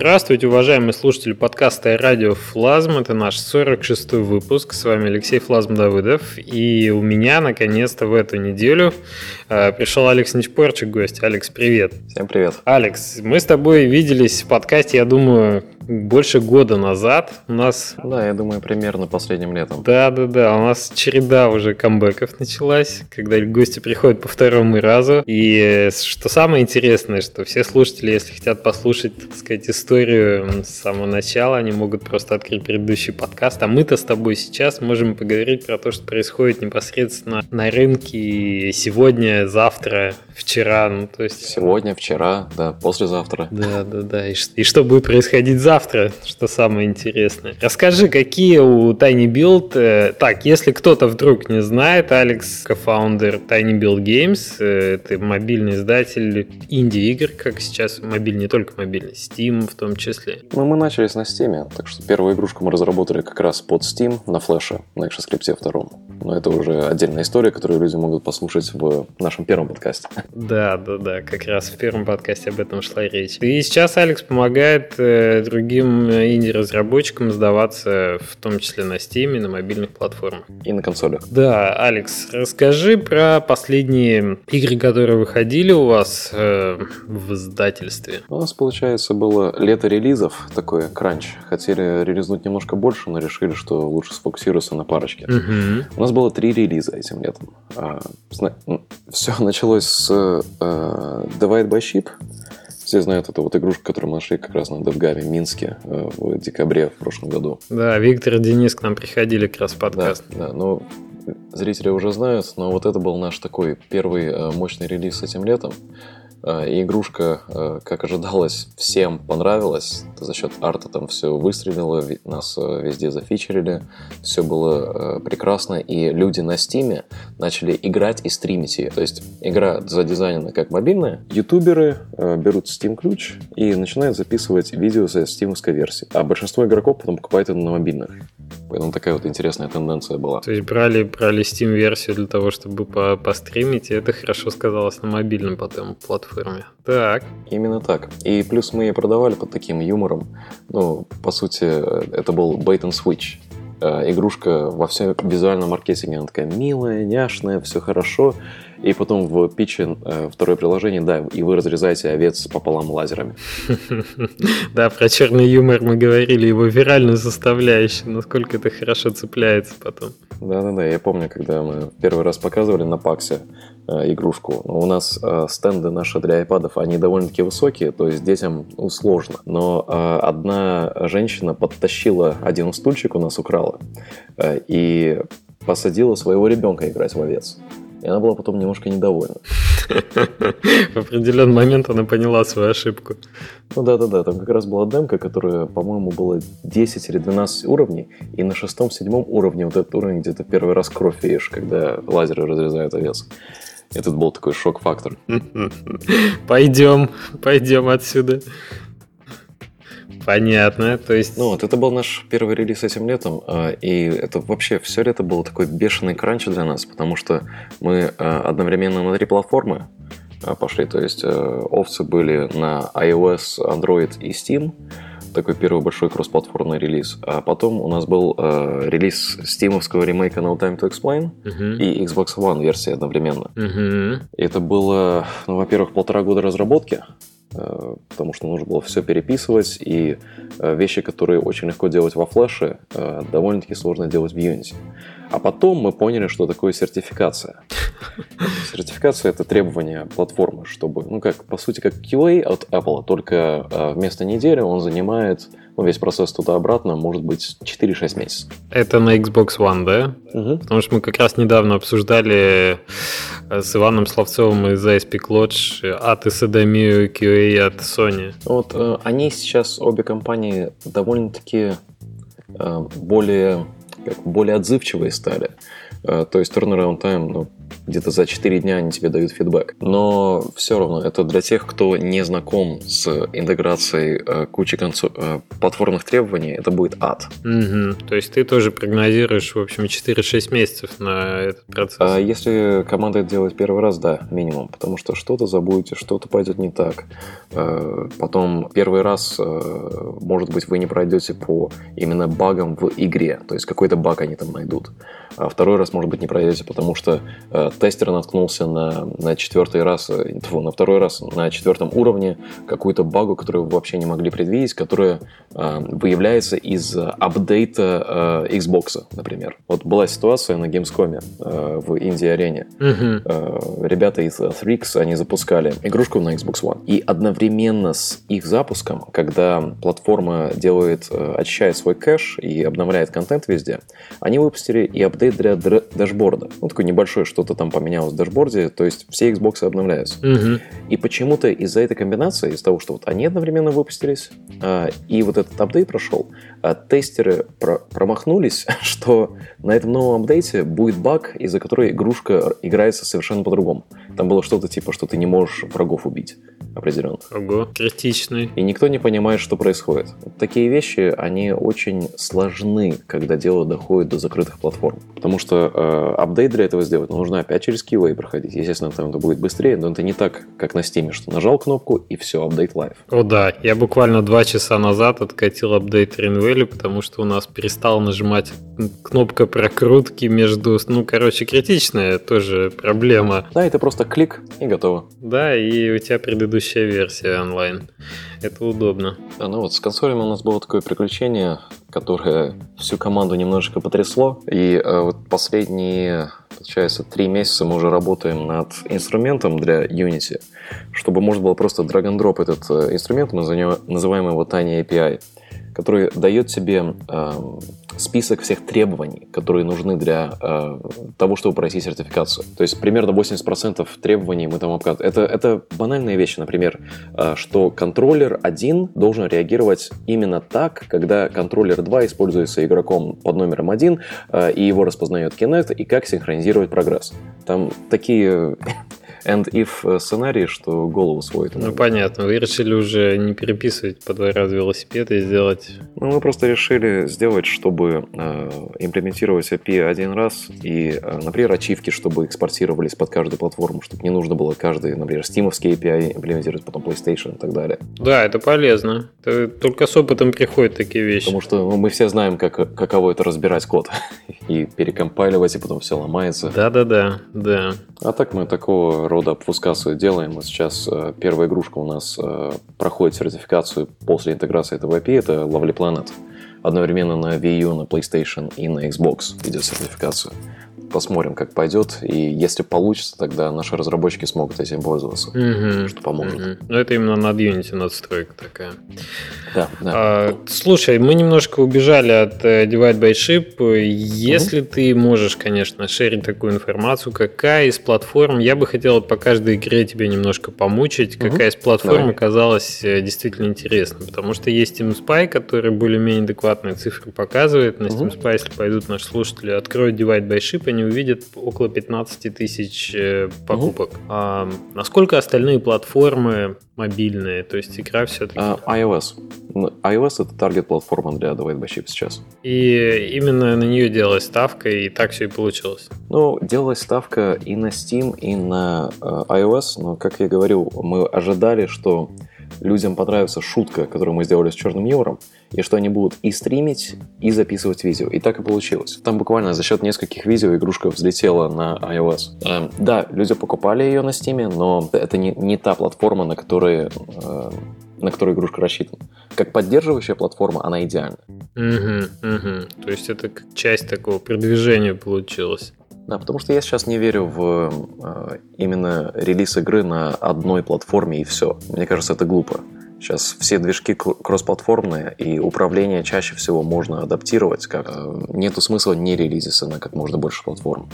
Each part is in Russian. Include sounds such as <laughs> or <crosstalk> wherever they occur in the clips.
Здравствуйте, уважаемые слушатели подкаста «Радио Флазм». Это наш 46-й выпуск. С вами Алексей Флазм Давыдов. И у меня, наконец-то, в эту неделю э, пришел Алекс Нечпорчик, гость. Алекс, привет. Всем привет. Алекс, мы с тобой виделись в подкасте, я думаю, больше года назад. У нас... Да, я думаю, примерно последним летом. Да, да, да. У нас череда уже камбэков началась, когда гости приходят по второму разу. И что самое интересное, что все слушатели, если хотят послушать, так сказать, историю с самого начала, они могут просто открыть предыдущий подкаст. А мы-то с тобой сейчас можем поговорить про то, что происходит непосредственно на рынке сегодня, завтра, вчера. Ну, то есть... Сегодня, вчера, да, послезавтра. Да, да, да. И, и что будет происходить завтра? что самое интересное. Расскажи, какие у Tiny Build... Э, так, если кто-то вдруг не знает, Алекс, кофаундер Tiny Build Games, э, это мобильный издатель инди-игр, как сейчас мобильный, не только мобильный, Steam в том числе. Ну, мы начались на Steam, так что первую игрушку мы разработали как раз под Steam на флеше, на ExoScript 2. Но это уже отдельная история, которую люди могут послушать в нашем первом подкасте. Да, да, да, как раз в первом подкасте об этом шла речь. И сейчас Алекс помогает э, другим инди-разработчикам сдаваться, в том числе на Steam, на мобильных платформах. И на консолях. Да, Алекс, расскажи про последние игры, которые выходили у вас э, в издательстве. У нас, получается, было лето релизов, такой кранч. Хотели релизнуть немножко больше, но решили, что лучше сфокусироваться на парочке. Угу. У нас было три релиза этим летом. А, Все <laughs> началось с uh, Divide by Ship, все знают эту вот игрушку, которую мы нашли как раз на Девгаме Минске э, в декабре в прошлом году. Да, Виктор и Денис к нам приходили как раз в подкаст. Да, да, ну, зрители уже знают, но вот это был наш такой первый э, мощный релиз этим летом. Э, и игрушка, э, как ожидалось, всем понравилась. За счет арта там все выстрелило, нас э, везде зафичерили, все было прекрасно. И люди на стиме начали играть и стримить ее. То есть игра задизайнена как мобильная. Ютуберы берут Steam ключ и начинают записывать видео со стимовской версии. А большинство игроков потом покупает это на мобильных. Поэтому такая вот интересная тенденция была. То есть брали, брали Steam-версию для того, чтобы по постримить, и это хорошо сказалось на мобильном потом платформе. Так. Именно так. И плюс мы ее продавали под таким юмором. Ну, по сути, это был bait and switch. Э, игрушка во всем визуальном маркетинге, она такая милая, няшная, все хорошо. И потом в питче э, второе приложение, да, и вы разрезаете овец пополам лазерами. <laughs> Да, про черный юмор мы говорили, его виральную составляющую, насколько это хорошо цепляется потом. Да-да-да, я помню, когда мы первый раз показывали на Паксе игрушку, у нас э, стенды наши для айпадов, они довольно-таки высокие, то есть детям ну, сложно. Но одна женщина подтащила один стульчик у нас украла и посадила своего ребенка играть в овец. И она была потом немножко недовольна. В определенный момент она поняла свою ошибку. Ну да-да-да, там как раз была демка, которая, по-моему, было 10 или 12 уровней, и на шестом-седьмом уровне вот этот уровень где-то первый раз кровь видишь, когда лазеры разрезают овец. Этот был такой шок-фактор. <laughs> Пойдем, пойдем отсюда. Понятно, то есть... Ну вот, это был наш первый релиз этим летом, а, и это вообще все лето было такой бешеный кранч для нас, потому что мы а, одновременно на три платформы а, пошли, то есть овцы были на iOS, Android и Steam, такой первый большой кроссплатформный релиз. А потом у нас был э, релиз стимовского ремейка No Time to Explain uh-huh. и Xbox One версии одновременно. Uh-huh. Это было, ну, во-первых, полтора года разработки, потому что нужно было все переписывать, и э, вещи, которые очень легко делать во флеше, э, довольно-таки сложно делать в Unity. А потом мы поняли, что такое сертификация. <laughs> Сертификация — это требование платформы, чтобы, ну как, по сути, как QA от Apple, только вместо недели он занимает ну, весь процесс туда-обратно может быть 4-6 месяцев. Это на Xbox One, да? Угу. Потому что мы как раз недавно обсуждали э, с Иваном Словцовым из ISP Lodge от SDMI QA от Sony. Вот э, они сейчас, обе компании, довольно-таки э, более, как, более отзывчивые стали. Э, то есть turnaround time ну, где-то за 4 дня они тебе дают фидбэк. Но все равно это для тех, кто не знаком с интеграцией э, кучи концо- э, платформных требований, это будет ад. Угу. То есть ты тоже прогнозируешь, в общем, 4-6 месяцев на этот процесс. А если команда это делает первый раз, да, минимум, потому что что-то забудете, что-то пойдет не так. Э, потом первый раз, э, может быть, вы не пройдете по именно багам в игре, то есть какой-то баг они там найдут. А второй раз, может быть, не пройдете, потому что э, тестер наткнулся на, на четвертый раз, фу, на второй раз на четвертом уровне какую-то багу, которую вы вообще не могли предвидеть, которая выявляется из апдейта Xbox, например. Вот была ситуация на Gamescom в Инди-арене. Угу. Ребята из 3X, они запускали игрушку на Xbox One. И одновременно с их запуском, когда платформа делает, э, очищает свой кэш и обновляет контент везде, они выпустили и апдейт для дашборда. Ну, такой небольшой, что-то там поменялось в дашборде, то есть все Xbox обновляются. Угу. И почему-то из-за этой комбинации, из того, что вот они одновременно выпустились, а, и вот этот апдейт прошел, а тестеры промахнулись, <laughs> что на этом новом апдейте будет баг, из-за которой игрушка играется совершенно по-другому. Там было что-то типа, что ты не можешь врагов убить определенно. Ого, критичный. И никто не понимает, что происходит. Такие вещи, они очень сложны, когда дело доходит до закрытых платформ. Потому что э, апдейт для этого сделать нужно опять через QA проходить. Естественно, там это будет быстрее, но это не так, как на Steam, что нажал кнопку и все, апдейт live. О да, я буквально два часа назад откатил апдейт Ринвелли, потому что у нас перестал нажимать кнопка прокрутки между... Ну, короче, критичная тоже проблема. Да, это просто клик и готово. Да, и у тебя предыдущая версия онлайн. Это удобно. Да, ну вот с консолями у нас было такое приключение, которое всю команду немножечко потрясло. И э, вот последние, получается, три месяца мы уже работаем над инструментом для Unity, чтобы можно было просто drag-and-drop этот э, инструмент, мы называем его Tiny API который дает тебе э, список всех требований, которые нужны для э, того, чтобы пройти сертификацию. То есть примерно 80% требований мы там обкатываем. Это, это банальные вещи, например, э, что контроллер 1 должен реагировать именно так, когда контроллер 2 используется игроком под номером 1, э, и его распознает Kinect, и как синхронизировать прогресс. Там такие and-if э, сценарий, что голову сводит. Ну, понятно. Вы решили уже не переписывать по два раза велосипед и сделать... Ну, мы просто решили сделать, чтобы э, имплементировать API один раз и, э, например, ачивки, чтобы экспортировались под каждую платформу, чтобы не нужно было каждый, например, стимовский API имплементировать, потом PlayStation и так далее. Да, это полезно. Это только с опытом приходят такие вещи. Потому что ну, мы все знаем, как, каково это разбирать код <laughs> и перекомпайливать, и потом все ломается. Да-да-да, да. А так мы такого рода обфускацию делаем. Сейчас э, первая игрушка у нас э, проходит сертификацию после интеграции этого API, это Lovely Planet. Одновременно на Wii U, на PlayStation и на Xbox идет сертификация посмотрим, как пойдет. И если получится, тогда наши разработчики смогут этим пользоваться, угу, что поможет. Угу. Ну, это именно над Unity надстройка такая. Да, да. А, слушай, мы немножко убежали от uh, Divide by Ship. Если угу. ты можешь, конечно, шерить такую информацию, какая из платформ, я бы хотел по каждой игре тебе немножко помучить, угу. какая из платформ Давай. оказалась э, действительно интересной. Потому что есть Steam Spy, который более-менее адекватные цифры показывает. На Steam Spy, если пойдут наши слушатели, откроют Divide by Ship, они увидят около 15 тысяч э, покупок. Угу. А, насколько остальные платформы мобильные? То есть игра все-таки... А, iOS. iOS это таргет платформа для Divide by Ship сейчас. И именно на нее делалась ставка, и так все и получилось. Ну, делалась ставка и на Steam, и на э, iOS, но, как я говорил, мы ожидали, что людям понравится шутка, которую мы сделали с черным юмором, и что они будут и стримить, и записывать видео. И так и получилось. Там буквально за счет нескольких видео игрушка взлетела на iOS. Э, да, люди покупали ее на Steam, но это не, не та платформа, на которой э, на которую игрушка рассчитана. Как поддерживающая платформа, она идеальна. Угу, угу. То есть это как часть такого продвижения получилась. Да, потому что я сейчас не верю в э, именно релиз игры на одной платформе и все. Мне кажется, это глупо. Сейчас все движки кроссплатформные, и управление чаще всего можно адаптировать. Как э, нету смысла не релизиться на как можно больше платформ.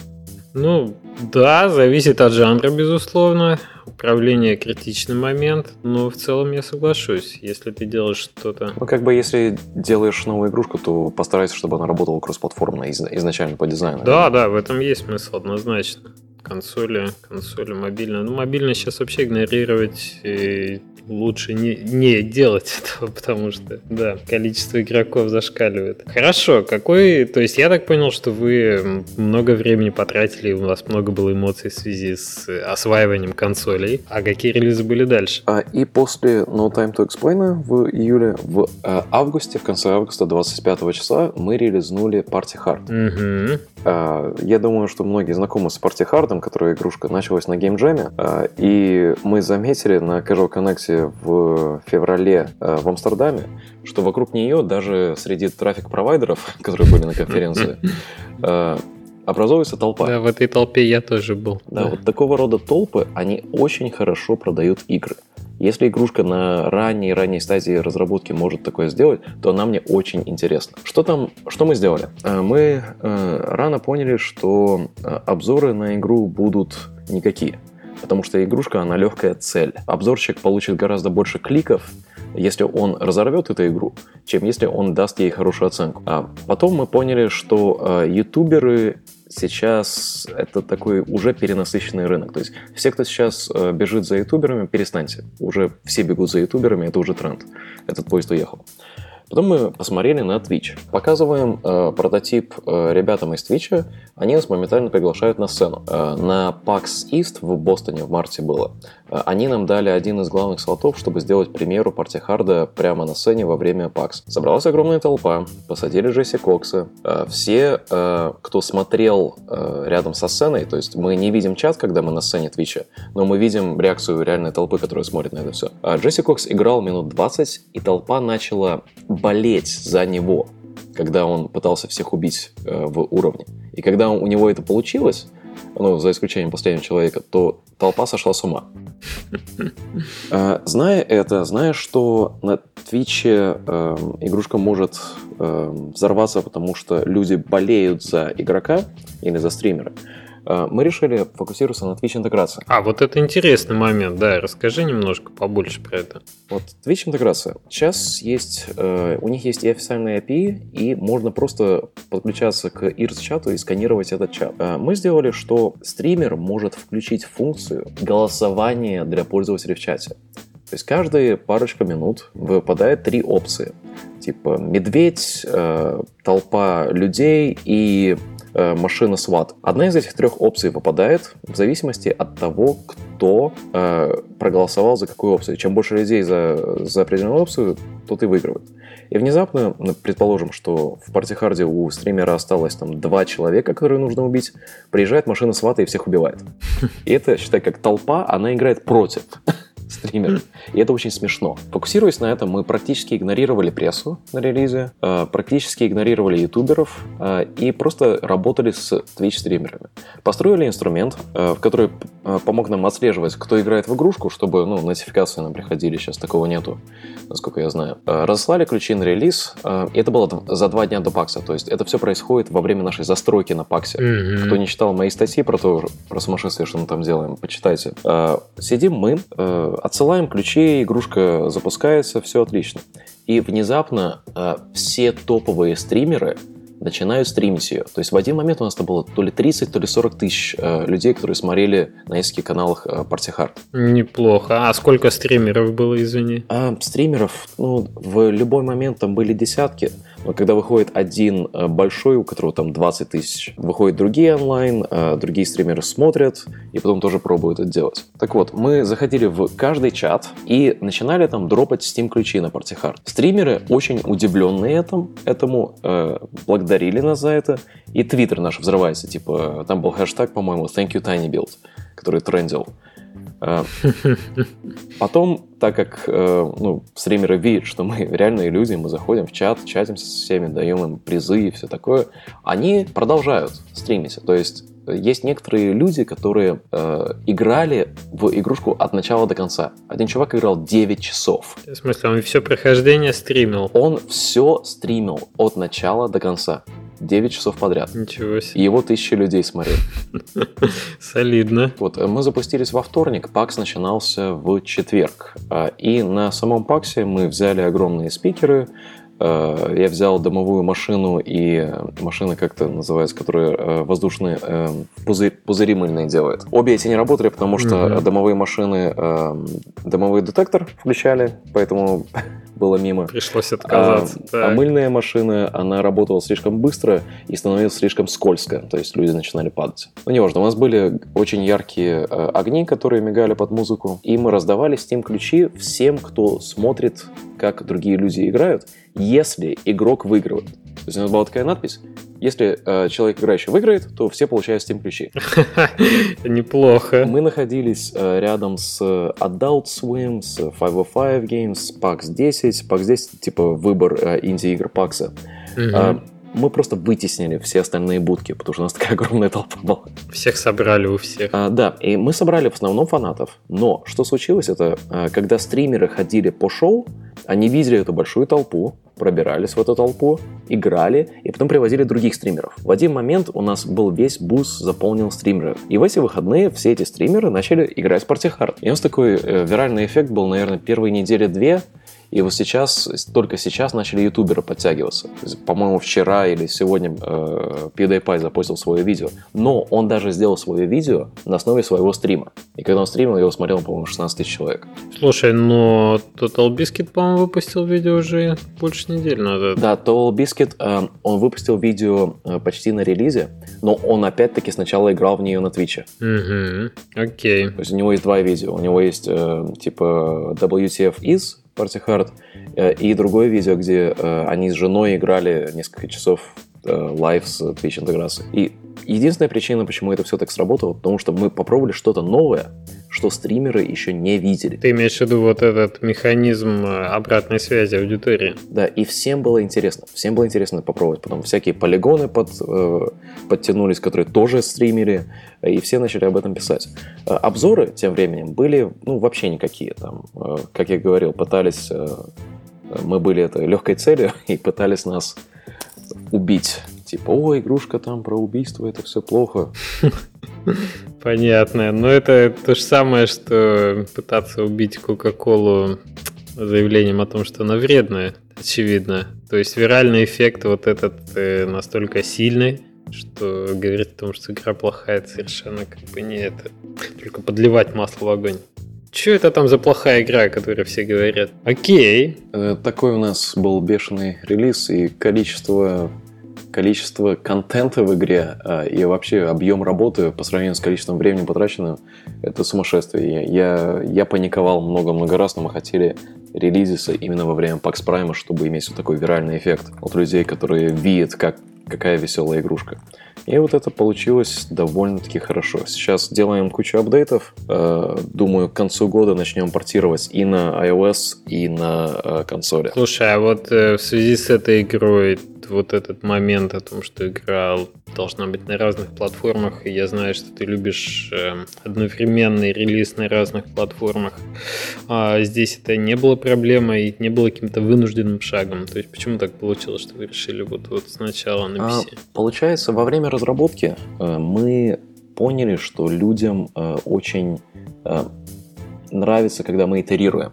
Ну, да, зависит от жанра, безусловно. Управление критичный момент, но в целом я соглашусь, если ты делаешь что-то. Ну, как бы если делаешь новую игрушку, то постарайся, чтобы она работала кроссплатформно изначально по дизайну. Да, да, в этом есть смысл однозначно. консоли, консоли мобильная. Ну, мобильная сейчас вообще игнорировать э, лучше не, не делать <laughs> этого, потому что, да, количество игроков зашкаливает. Хорошо, какой... То есть я так понял, что вы много времени потратили, у вас много было эмоций в связи с осваиванием консолей. А какие релизы были дальше? А, и после No Time to Explain в июле, в а, августе, в конце августа 25 числа мы релизнули Party Hard. Угу. А, я думаю, что многие знакомы с Party Hard, которая игрушка началась на Game Jam, а, и мы заметили на Casual Connect в феврале э, в Амстердаме, что вокруг нее даже среди трафик-провайдеров, <laughs> которые были на конференции, э, образовывается толпа. Да, в этой толпе я тоже был. Да, да, вот такого рода толпы, они очень хорошо продают игры. Если игрушка на ранней-ранней стадии разработки может такое сделать, то она мне очень интересна. Что там, что мы сделали? Э, мы рано поняли, что обзоры на игру будут никакие потому что игрушка, она легкая цель. Обзорщик получит гораздо больше кликов, если он разорвет эту игру, чем если он даст ей хорошую оценку. А потом мы поняли, что э, ютуберы сейчас это такой уже перенасыщенный рынок. То есть все, кто сейчас э, бежит за ютуберами, перестаньте. Уже все бегут за ютуберами, это уже тренд. Этот поезд уехал. Потом мы посмотрели на Twitch. Показываем э, прототип э, ребятам из Twitch. Они нас моментально приглашают на сцену. Э, на PAX East в Бостоне в марте было. Э, они нам дали один из главных слотов, чтобы сделать премьеру партии Харда прямо на сцене во время PAX. Собралась огромная толпа. Посадили Джесси Кокса. Э, все, э, кто смотрел рядом со сценой, то есть мы не видим чат, когда мы на сцене Твича, но мы видим реакцию реальной толпы, которая смотрит на это все. Э, Джесси Кокс играл минут 20, и толпа начала болеть за него, когда он пытался всех убить в уровне. И когда у него это получилось, ну, за исключением последнего человека, то толпа сошла с ума. Э, зная это, зная, что на Твиче э, игрушка может э, взорваться, потому что люди болеют за игрока или за стримера, мы решили фокусироваться на Twitch интеграции. А, вот это интересный момент, да, расскажи немножко побольше про это. Вот Twitch интеграция. Сейчас есть, э, у них есть и официальные API, и можно просто подключаться к IRS чату и сканировать этот чат. Э, мы сделали, что стример может включить функцию голосования для пользователей в чате. То есть каждые парочку минут выпадает три опции. Типа медведь, э, толпа людей и э, машина SWAT. Одна из этих трех опций выпадает в зависимости от того, кто э, проголосовал за какую опцию. Чем больше людей за, за определенную опцию, тот и выигрывает. И внезапно, ну, предположим, что в партихарде у стримера осталось там два человека, которые нужно убить, приезжает машина свата и всех убивает. <laughs> И это, считай, как толпа, она играет против стримеров. И это очень смешно. Фокусируясь на этом, мы практически игнорировали прессу на релизе, э, практически игнорировали ютуберов э, и просто работали с Twitch-стримерами. Построили инструмент, э, в который помог нам отслеживать, кто играет в игрушку, чтобы ну, нотификации нам приходили. Сейчас такого нету, насколько я знаю. Разослали ключи на релиз, и это было за два дня до пакса. То есть это все происходит во время нашей застройки на паксе. Mm-hmm. Кто не читал мои статьи про то, про сумасшествие, что мы там делаем, почитайте. Сидим мы, отсылаем ключи, игрушка запускается, все отлично. И внезапно э, все топовые стримеры начинают стримить ее. То есть в один момент у нас там было то ли 30, то ли 40 тысяч э, людей, которые смотрели на нескольких каналах э, Party Hard. Неплохо. А сколько стримеров было, извини? А, стримеров, ну, в любой момент там были десятки. Когда выходит один э, большой, у которого там 20 тысяч, выходят другие онлайн, э, другие стримеры смотрят и потом тоже пробуют это делать. Так вот, мы заходили в каждый чат и начинали там дропать Steam ключи на Party Hard. Стримеры очень удивленные этому, этому э, благодарили нас за это, и твиттер наш взрывается, типа, там был хэштег, по-моему, thank you tiny build, который трендил. Э, потом, так как э, ну, стримеры видят, что мы <laughs> реальные люди, мы заходим в чат, чатимся со всеми, даем им призы и все такое, они продолжают стримить. То есть есть некоторые люди, которые э, играли в игрушку от начала до конца. Один чувак играл 9 часов. В смысле, он все прохождение стримил? Он все стримил от начала до конца. 9 часов подряд. Ничего себе. И его тысячи людей смотрели. <laughs> Солидно. Вот, э, мы запустились во вторник, ПАКС начинался в четверг. А, и на самом ПАКСе мы взяли огромные спикеры, Э, я взял домовую машину и машина как-то называется, которая э, воздушные э, пузырь, пузыри мыльные делает. Обе эти не работали, потому что mm-hmm. домовые машины домовой детектор включали, поэтому было мимо. Пришлось отказаться. А, а мыльная машина, она работала слишком быстро и становилась слишком скользко, то есть люди начинали падать. Ну, неважно, у нас были очень яркие огни, которые мигали под музыку, и мы раздавали Steam-ключи всем, кто смотрит, как другие люди играют, если игрок выигрывает. То есть у нас была такая надпись, если э, человек играющий выиграет, то все получают Steam ключи. <laughs> Неплохо. Мы находились э, рядом с Adult Swim, с 505 Games, PAX 10. PAX 10 типа выбор э, инди-игр PAX. Угу. Мы просто вытеснили все остальные будки, потому что у нас такая <laughs> огромная толпа была. Всех собрали у всех. А, да, и мы собрали в основном фанатов. Но что случилось, это э, когда стримеры ходили по шоу, они видели эту большую толпу, пробирались в эту толпу, играли и потом привозили других стримеров. В один момент у нас был весь бус заполнен стримеров. И в эти выходные все эти стримеры начали играть в Hard. И у нас такой э, виральный эффект был, наверное, первые недели две, и вот сейчас, только сейчас начали ютуберы подтягиваться. По-моему, вчера или сегодня э, PewDiePie запустил свое видео. Но он даже сделал свое видео на основе своего стрима. И когда он стримил, его смотрел, по-моему, 16 тысяч человек. Слушай, но Total Biscuit, по-моему, выпустил видео уже больше недели назад. Да, Total Biscuit, э, он выпустил видео э, почти на релизе, но он опять-таки сначала играл в нее на Твиче. Угу, окей. То есть у него есть два видео. У него есть э, типа WTF is, Party Hard, э, и другое видео, где э, они с женой играли несколько часов э, live с Twitch интеграцией. И единственная причина, почему это все так сработало, потому что мы попробовали что-то новое, что стримеры еще не видели. Ты имеешь в виду вот этот механизм э, обратной связи аудитории? Да, и всем было интересно. Всем было интересно попробовать. Потом всякие полигоны под, э, подтянулись, которые тоже стримили, и все начали об этом писать. Э, обзоры тем временем были ну, вообще никакие. Там, э, как я говорил, пытались... Э, мы были это легкой целью <laughs> и пытались нас убить. Типа, о, игрушка там про убийство, это все плохо. <laughs> Понятно. Но это то же самое, что пытаться убить Кока-Колу заявлением о том, что она вредная, очевидно. То есть виральный эффект вот этот э, настолько сильный, что говорит о том, что игра плохая, это совершенно как бы не это. Только подливать масло в огонь. Что это там за плохая игра, о которой все говорят? Окей. Э, такой у нас был бешеный релиз, и количество количество контента в игре э, и вообще объем работы по сравнению с количеством времени потраченным, это сумасшествие. Я, я паниковал много-много раз, но мы хотели релизиса именно во время PAX Prime, чтобы иметь вот такой виральный эффект от людей, которые видят, как, какая веселая игрушка. И вот это получилось довольно-таки хорошо. Сейчас делаем кучу апдейтов. Э, думаю, к концу года начнем портировать и на iOS, и на э, консоли. Слушай, а вот в связи с этой игрой вот этот момент о том, что игра должна быть на разных платформах, и я знаю, что ты любишь э, одновременный релиз на разных платформах. А здесь это не было проблемой, не было каким-то вынужденным шагом. То есть почему так получилось, что вы решили вот, вот сначала на PC? А, получается, во время разработки э, мы поняли, что людям э, очень э, нравится, когда мы итерируем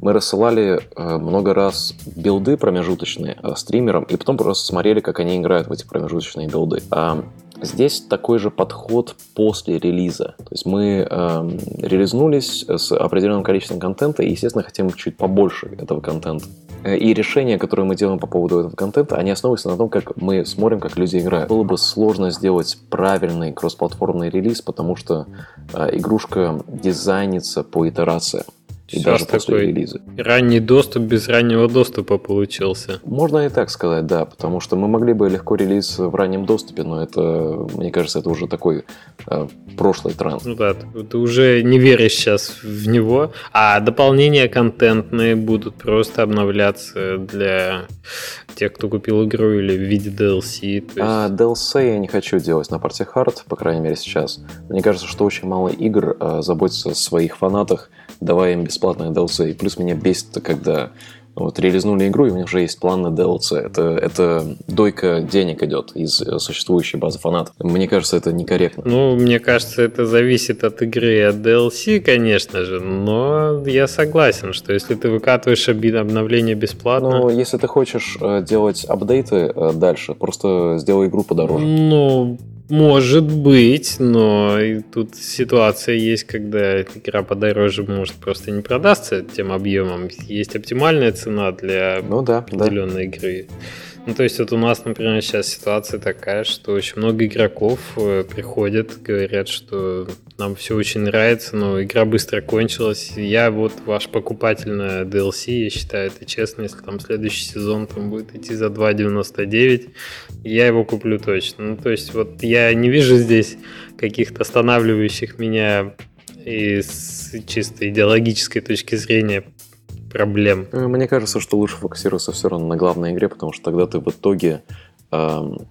мы рассылали э, много раз билды промежуточные э, стримерам, и потом просто смотрели, как они играют в эти промежуточные билды. А здесь такой же подход после релиза. То есть мы э, релизнулись с определенным количеством контента, и, естественно, хотим чуть побольше этого контента. Э, и решения, которые мы делаем по поводу этого контента, они основываются на том, как мы смотрим, как люди играют. Было бы сложно сделать правильный кроссплатформный релиз, потому что э, игрушка дизайнится по итерациям и даже после такой релиза. Ранний доступ без раннего доступа получился. Можно и так сказать, да, потому что мы могли бы легко релиз в раннем доступе, но это, мне кажется, это уже такой э, прошлый тренд. Ну да, ты, ты уже не веришь сейчас в него, а дополнения контентные будут просто обновляться для тех, кто купил игру или в виде DLC. Есть... А, DLC я не хочу делать на Party Hard, по крайней мере сейчас. Мне кажется, что очень мало игр э, заботятся о своих фанатах, давая им бесплатные DLC. И плюс меня бесит, когда Вот, релизнули игру, и у них уже есть план на DLC. Это, это дойка денег идет из существующей базы фанатов. Мне кажется, это некорректно. Ну, мне кажется, это зависит от игры и от DLC, конечно же, но я согласен, что если ты выкатываешь обновление бесплатно... Ну, если ты хочешь э, делать апдейты э, дальше, просто сделай игру подороже. Ну, может быть, но и тут ситуация есть, когда игра подороже может просто не продаться тем объемом. Есть оптимальная цена для ну, да, определенной да. игры. Ну, то есть вот у нас, например, сейчас ситуация такая, что очень много игроков э, приходят, говорят, что нам все очень нравится, но игра быстро кончилась. Я вот ваш покупатель на DLC, я считаю это честно, если там следующий сезон там будет идти за 2.99, я его куплю точно. Ну, то есть вот я не вижу здесь каких-то останавливающих меня и с чисто идеологической точки зрения проблем. Мне кажется, что лучше фокусироваться все равно на главной игре, потому что тогда ты в итоге эм,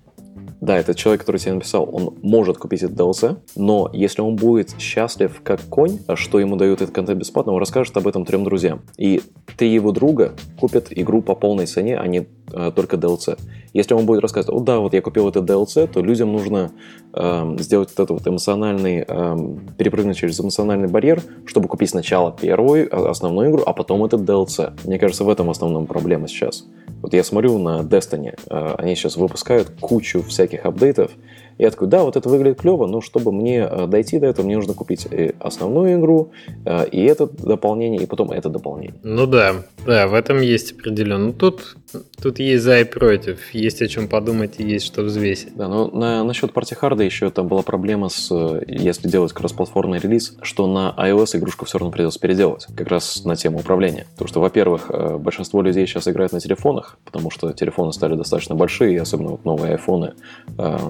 да, этот человек, который тебе написал, он может купить этот DLC, но если он будет счастлив как конь, а что ему дают этот контент бесплатно, он расскажет об этом трем друзьям. И три его друга купят игру по полной цене, а не э, только DLC. Если он будет рассказывать, о да, вот я купил этот DLC, то людям нужно э, сделать вот это вот эмоциональный, э, перепрыгнуть через эмоциональный барьер, чтобы купить сначала первую, а, основную игру, а потом этот DLC. Мне кажется, в этом основном проблема сейчас. Вот я смотрю на Destiny, э, они сейчас выпускают кучу всяких апдейтов, я такой, да, вот это выглядит клево, но чтобы мне э, дойти до этого, мне нужно купить и основную игру, э, и это дополнение, и потом это дополнение. Ну да, да, в этом есть определенно. Ну, тут, тут есть за и против, есть о чем подумать и есть что взвесить. Да, но на, насчет партихарда еще там была проблема с, если делать кроссплатформный релиз, что на iOS игрушку все равно придется переделать, как раз на тему управления. Потому что, во-первых, э, большинство людей сейчас играют на телефонах, потому что телефоны стали достаточно большие, и особенно вот новые айфоны,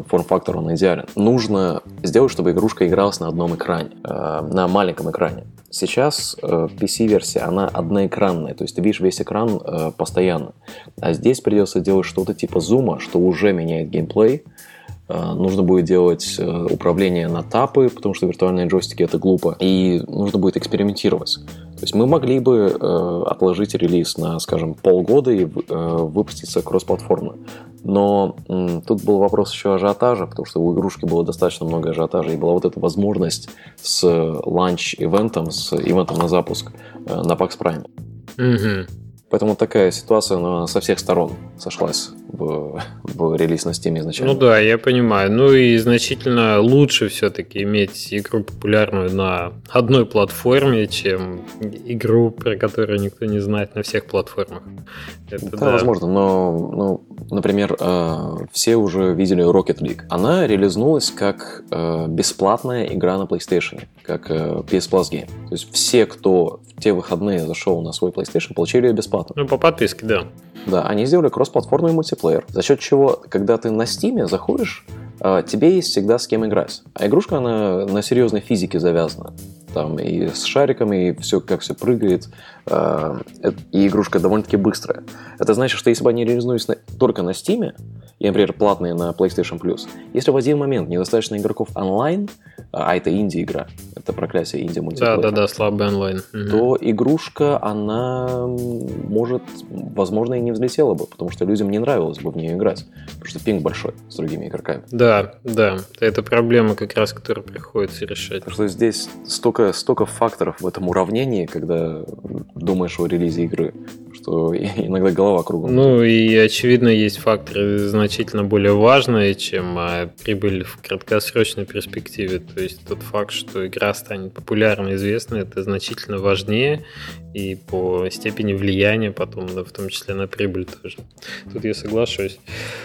форм-фактор он идеален. Нужно сделать, чтобы игрушка игралась на одном экране, э, на маленьком экране. Сейчас э, PC-версия, она одноэкранная, то есть ты видишь весь экран э, постоянно. А здесь придется делать что-то типа зума, что уже меняет геймплей, Э, нужно будет делать э, управление на тапы, потому что виртуальные джойстики это глупо, и нужно будет экспериментировать. То есть мы могли бы э, отложить релиз на, скажем, полгода и выпуститься кроссплатформы. Но тут был вопрос еще ажиотажа, потому что у игрушки было достаточно много ажиотажа, и была вот эта возможность с ланч-ивентом, с ивентом на запуск на PAX Prime. Угу. Поэтому такая ситуация она со всех сторон сошлась в, в релиз на Steam изначально. Ну да, я понимаю. Ну и значительно лучше все-таки иметь игру популярную на одной платформе, чем игру, про которую никто не знает на всех платформах. Это, да, да, возможно, но, ну, например, э, все уже видели Rocket League. Она релизнулась как э, бесплатная игра на PlayStation, как э, PS Plus Game. То есть все, кто в те выходные зашел на свой PlayStation, получили ее бесплатно. Ну, по подписке, да. Да, они сделали кроссплатформенный мультиплеер, за счет чего, когда ты на Steam заходишь, а, тебе есть всегда с кем играть. А игрушка, она на серьезной физике завязана. Там и с шариками, и все, как все прыгает. А, и игрушка довольно-таки быстрая. Это значит, что если бы они релизнулись только на Steam, и, например, платные на PlayStation Plus, если в один момент недостаточно игроков онлайн, а это инди-игра, это проклятие инди мультиплеера. Да, да, да, слабый онлайн. То игрушка, она может, возможно, и не взлетела бы, потому что людям не нравилось бы в нее играть, потому что пинг большой с другими игроками. Да, да, это проблема как раз, которую приходится решать. Потому что здесь столько, столько факторов в этом уравнении, когда думаешь о релизе игры, что <laughs> иногда голова кругом. Ну и очевидно есть факторы значительно более важные, чем а, прибыль в краткосрочной перспективе. То есть тот факт, что игра станет популярной, известной, это значительно важнее и по степени влияния потом, да, в том числе на прибыль тоже. Тут я соглашусь.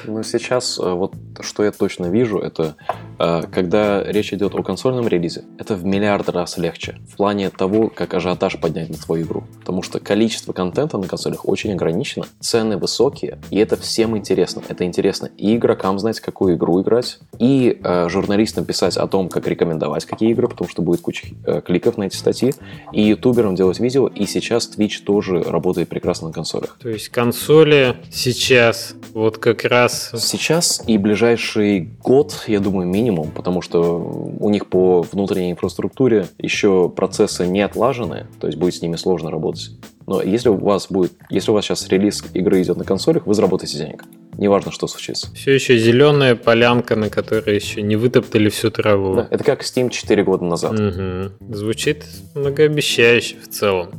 Ну сейчас э, вот что я точно вижу, это э, когда речь идет о консольном релизе, это в миллиард раз легче в плане того, как ажиотаж поднять на твою игру. Потому что количество контента на консолях очень ограничено, цены высокие, и это всем интересно. Это интересно и игрокам знать, какую игру играть, и э, журналистам писать о том, как рекомендовать какие игры, потому что будет куча э, кликов на эти статьи, и ютуберам делать видео, и сейчас Twitch тоже работает прекрасно на консолях. То есть консоли сейчас вот как раз... Сейчас и ближайший год, я думаю, минимум, потому что у них по внутренней инфраструктуре еще процессы не отлажены, то есть будет с ними сложно работать. Но если у вас будет, если у вас сейчас релиз игры идет на консолях, вы заработаете денег. Неважно, что случится. Все еще зеленая полянка, на которой еще не вытоптали всю траву. Да, это как Steam 4 года назад. Угу. Звучит многообещающе в целом.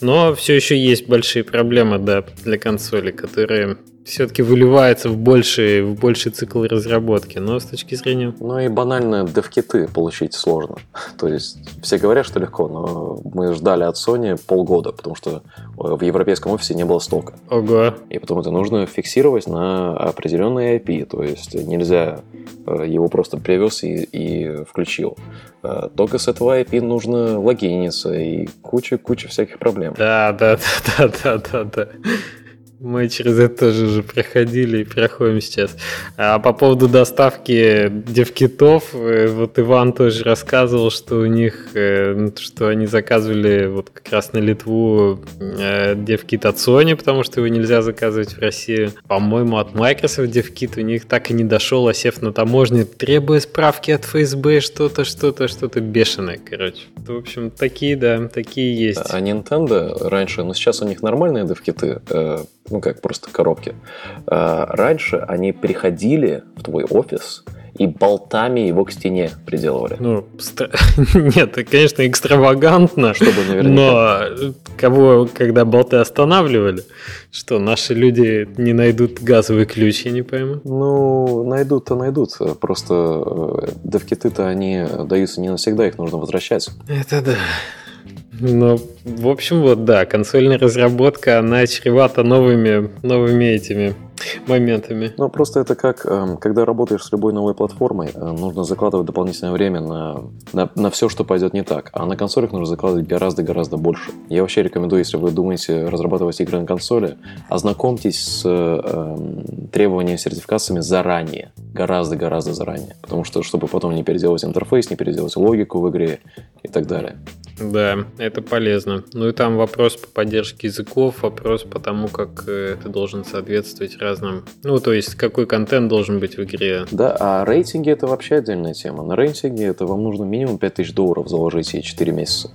Но все еще есть большие проблемы да, для консоли, которые все-таки выливается в больший, в больший цикл разработки, но с точки зрения... Ну и банально девкиты получить сложно. То есть все говорят, что легко, но мы ждали от Sony полгода, потому что в европейском офисе не было стока. Ого. И потом это нужно фиксировать на определенный IP, то есть нельзя э, его просто привез и, и включил. Э, только с этого IP нужно логиниться и куча-куча всяких проблем. Да, да, <laughs> да, да, да, да. Мы через это тоже уже проходили и проходим сейчас. А по поводу доставки девкитов, э, вот Иван тоже рассказывал, что у них, э, что они заказывали вот как раз на Литву э, девкит от Sony, потому что его нельзя заказывать в России. По-моему, от Microsoft девкит у них так и не дошел, осев на таможне, требуя справки от ФСБ, что-то, что-то, что-то бешеное, короче. В общем, такие, да, такие есть. А Nintendo раньше, но ну, сейчас у них нормальные девкиты, ну как просто коробки. А, раньше они приходили в твой офис и болтами его к стене приделывали. Ну, стра... <laughs> нет, это, конечно, экстравагантно, Чтобы наверняка. но кого, когда болты останавливали, что наши люди не найдут газовый ключ, я не пойму. Ну, найдут-то найдут, просто э, девкиты-то они даются не навсегда, их нужно возвращать. Это да. Ну, в общем, вот да, консольная разработка, она чревата новыми, новыми этими моментами. Ну, просто это как, эм, когда работаешь с любой новой платформой, э, нужно закладывать дополнительное время на, на, на все, что пойдет не так. А на консолях нужно закладывать гораздо-гораздо больше. Я вообще рекомендую, если вы думаете разрабатывать игры на консоли, ознакомьтесь с э, требованиями сертификациями заранее. Гораздо-гораздо заранее. Потому что, чтобы потом не переделать интерфейс, не переделать логику в игре и так далее. Да, это полезно. Ну и там вопрос по поддержке языков, вопрос по тому, как э, ты должен соответствовать разным. Ну, то есть, какой контент должен быть в игре. Да, а рейтинги это вообще отдельная тема. На рейтинге это вам нужно минимум 5000 долларов заложить и 4 месяца.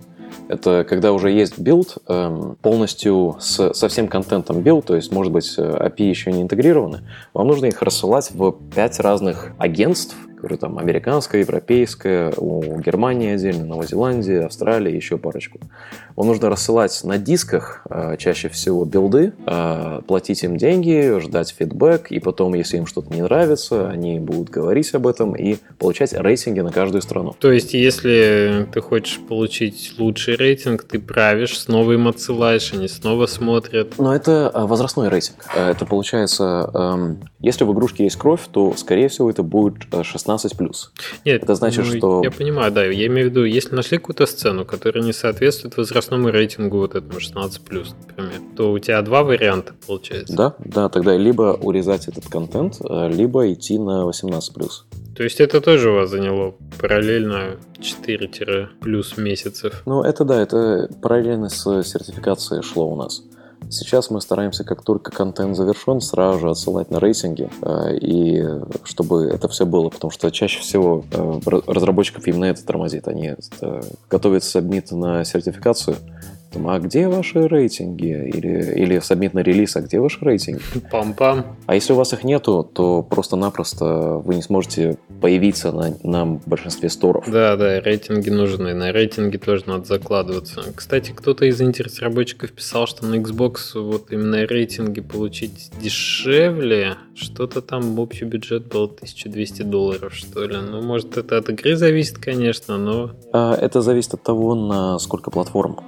Это когда уже есть build, эм, полностью с, со всем контентом build, то есть, может быть, API еще не интегрированы, вам нужно их рассылать в 5 разных агентств, говорю, там американская, европейская, у Германии отдельно, Новой Зеландии, Австралии, еще парочку. Вам нужно рассылать на дисках э, чаще всего билды, э, платить им деньги, ждать фидбэк, и потом, если им что-то не нравится, они будут говорить об этом и получать рейтинги на каждую страну. То есть, если ты хочешь получить лучший рейтинг, ты правишь, снова им отсылаешь, они снова смотрят. Но это э, возрастной рейтинг. Это получается, эм, если в игрушке есть кровь, то, скорее всего, это будет 16 16+. Нет, это значит, ну, что... Я понимаю, да. Я имею в виду, если нашли какую-то сцену, которая не соответствует возрастному рейтингу вот этому 16+, например, то у тебя два варианта получается. Да, да, тогда либо урезать этот контент, э, либо идти на 18+. То есть это тоже у вас заняло параллельно 4 плюс месяцев? Ну, это да, это параллельно с сертификацией шло у нас. Сейчас мы стараемся, как только контент завершен, сразу же отсылать на рейтинги, э, и чтобы это все было, потому что чаще всего э, разработчиков именно это тормозит. Они э, готовят сабмит на сертификацию, там, а где ваши рейтинги? Или, или сабмит на релиз, а где ваши рейтинги? <laughs> Пам-пам. А если у вас их нету, то просто-напросто вы не сможете появиться на, на большинстве сторов. Да, да, рейтинги нужны. На рейтинги тоже надо закладываться. Кстати, кто-то из разработчиков писал, что на Xbox вот именно рейтинги получить дешевле. Что-то там общий бюджет был 1200 долларов, что ли. Ну, может, это от игры зависит, конечно, но... А, это зависит от того, на сколько платформ.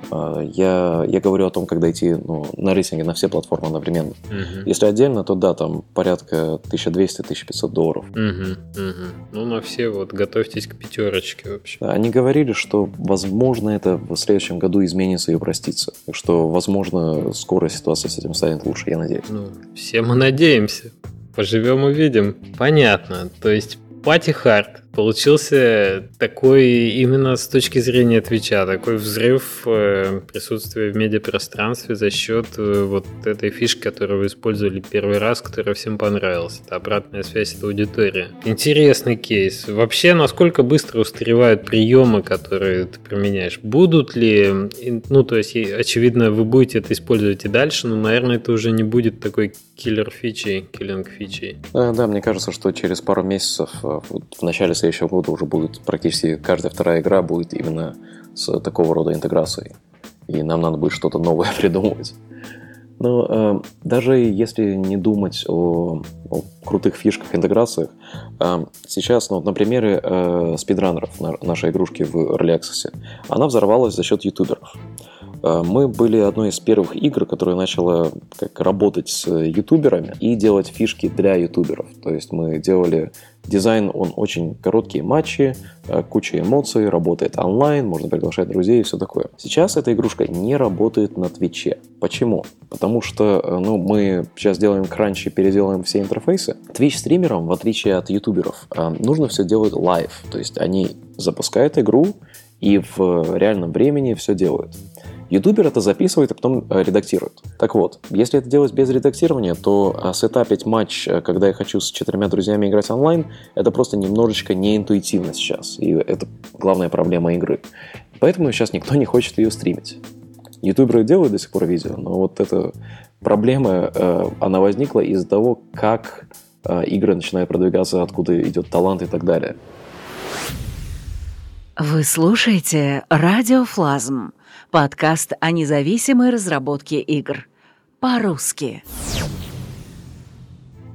Я, я говорю о том, когда идти ну, на рейтинге на все платформы одновременно. Угу. Если отдельно, то да, там порядка 1200-1500 долларов. Угу, угу. Ну, на все вот готовьтесь к пятерочке вообще. Они говорили, что возможно это в следующем году изменится и упростится. Так что, возможно, скоро ситуация с этим станет лучше, я надеюсь. Ну, все мы надеемся. Поживем увидим. Понятно. То есть Пати Харт получился такой именно с точки зрения Твича, такой взрыв э, присутствия в медиапространстве за счет э, вот этой фишки, которую вы использовали первый раз, которая всем понравилась. Это обратная связь от аудитории. Интересный кейс. Вообще, насколько быстро устаревают приемы, которые ты применяешь? Будут ли, ну, то есть, очевидно, вы будете это использовать и дальше, но, наверное, это уже не будет такой киллер фичей, киллинг фичей. Да, мне кажется, что через пару месяцев, в начале следующего года уже будет практически каждая вторая игра будет именно с такого рода интеграцией. И нам надо будет что-то новое <laughs> придумывать. Но э, даже если не думать о, о крутых фишках, интеграциях, э, сейчас, ну, на примере э, спидранеров на, нашей игрушки в Early Access, она взорвалась за счет ютуберов. Э, мы были одной из первых игр, которая начала как работать с ютуберами и делать фишки для ютуберов. То есть мы делали дизайн, он очень короткие матчи, э, куча эмоций, работает онлайн, можно приглашать друзей и все такое. Сейчас эта игрушка не работает на Твиче. Почему? Потому что э, ну, мы сейчас делаем кранчи, переделаем все интерфейсы. Twitch-стримерам, в отличие от ютуберов, нужно все делать live. То есть они запускают игру и в реальном времени все делают. Ютубер это записывает и потом э, редактирует. Так вот, если это делать без редактирования, то э, setup ить матч, э, когда я хочу с четырьмя друзьями играть онлайн, это просто немножечко неинтуитивно сейчас. И это главная проблема игры. Поэтому сейчас никто не хочет ее стримить. Ютуберы делают до сих пор видео, но вот эта проблема, она возникла из-за того, как игры начинают продвигаться, откуда идет талант и так далее. Вы слушаете «Радиофлазм» Подкаст о независимой разработке игр. По-русски.